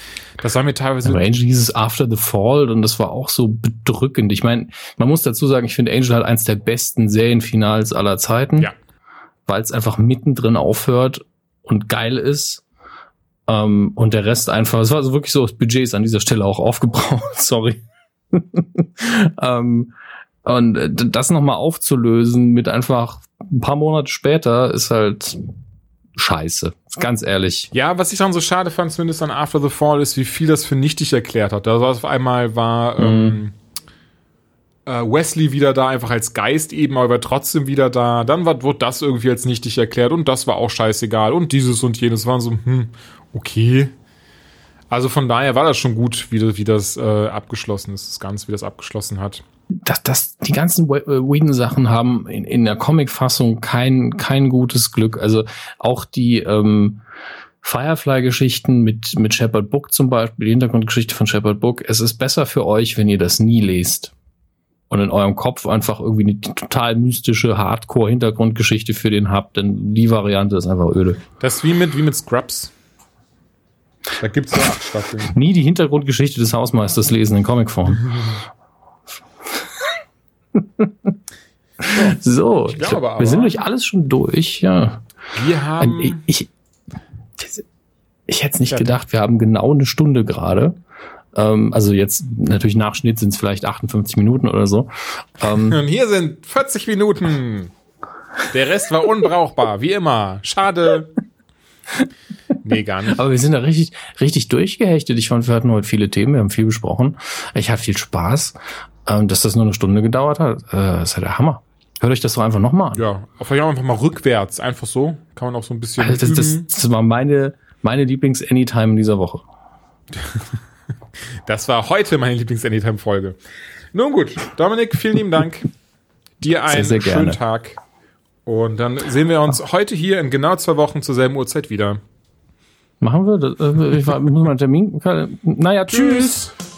das war mir teilweise. Aber Angel hieß es After the Fall und das war auch so bedrückend. Ich meine, man muss dazu sagen, ich finde Angel halt eins der besten Serienfinals aller Zeiten. Ja weil es einfach mittendrin aufhört und geil ist. Ähm, und der Rest einfach, es war also wirklich so, das Budget ist an dieser Stelle auch aufgebraucht, sorry. ähm, und äh, das nochmal aufzulösen mit einfach ein paar Monate später ist halt scheiße. Ganz ehrlich. Ja, was ich dann so schade fand, zumindest an After the Fall, ist, wie viel das für nichtig erklärt hat. Also auf einmal war mhm. ähm, äh, Wesley wieder da, einfach als Geist eben, aber trotzdem wieder da. Dann wird, wurde das irgendwie als nichtig erklärt und das war auch scheißegal und dieses und jenes waren so, hm, okay. Also von daher war das schon gut, wie, wie das äh, abgeschlossen ist, das Ganze, wie das abgeschlossen hat. Das, das, die ganzen äh, Whedon-Sachen haben in, in der Comic-Fassung kein, kein gutes Glück. Also auch die ähm, Firefly-Geschichten mit, mit Shepard Book zum Beispiel, die Hintergrundgeschichte von Shepard Book. Es ist besser für euch, wenn ihr das nie lest und in eurem Kopf einfach irgendwie eine total mystische Hardcore-Hintergrundgeschichte für den habt, denn die Variante ist einfach öde. Das ist wie mit, wie mit Scrubs. Da gibt's ja Staffeln. Nie die Hintergrundgeschichte des Hausmeisters lesen in Comicform. so, ich glaube aber, wir sind durch alles schon durch, ja. Wir haben. Ich, ich, ich hätte es nicht gedacht, wir haben genau eine Stunde gerade. Ähm, also jetzt natürlich nach Schnitt sind es vielleicht 58 Minuten oder so. Ähm, Und hier sind 40 Minuten. Der Rest war unbrauchbar, wie immer. Schade. Nee, gar nicht. Aber wir sind da richtig, richtig durchgehechtet. Ich fand, wir hatten heute viele Themen, wir haben viel besprochen. Ich hatte viel Spaß. Ähm, dass das nur eine Stunde gedauert hat, äh, ist ja der Hammer. Hört euch das doch einfach nochmal an. Ja, vielleicht auch einfach mal rückwärts, einfach so. Kann man auch so ein bisschen. Also das, das, das war meine, meine Lieblings-Anytime in dieser Woche. Das war heute meine Lieblings-Anytime-Folge. Nun gut, Dominik, vielen lieben Dank. Dir einen sehr schönen gerne. Tag. Und dann sehen wir uns heute hier in genau zwei Wochen zur selben Uhrzeit wieder. Machen wir? Das, äh, ich muss mal einen Termin. Naja, tschüss. Tschüss.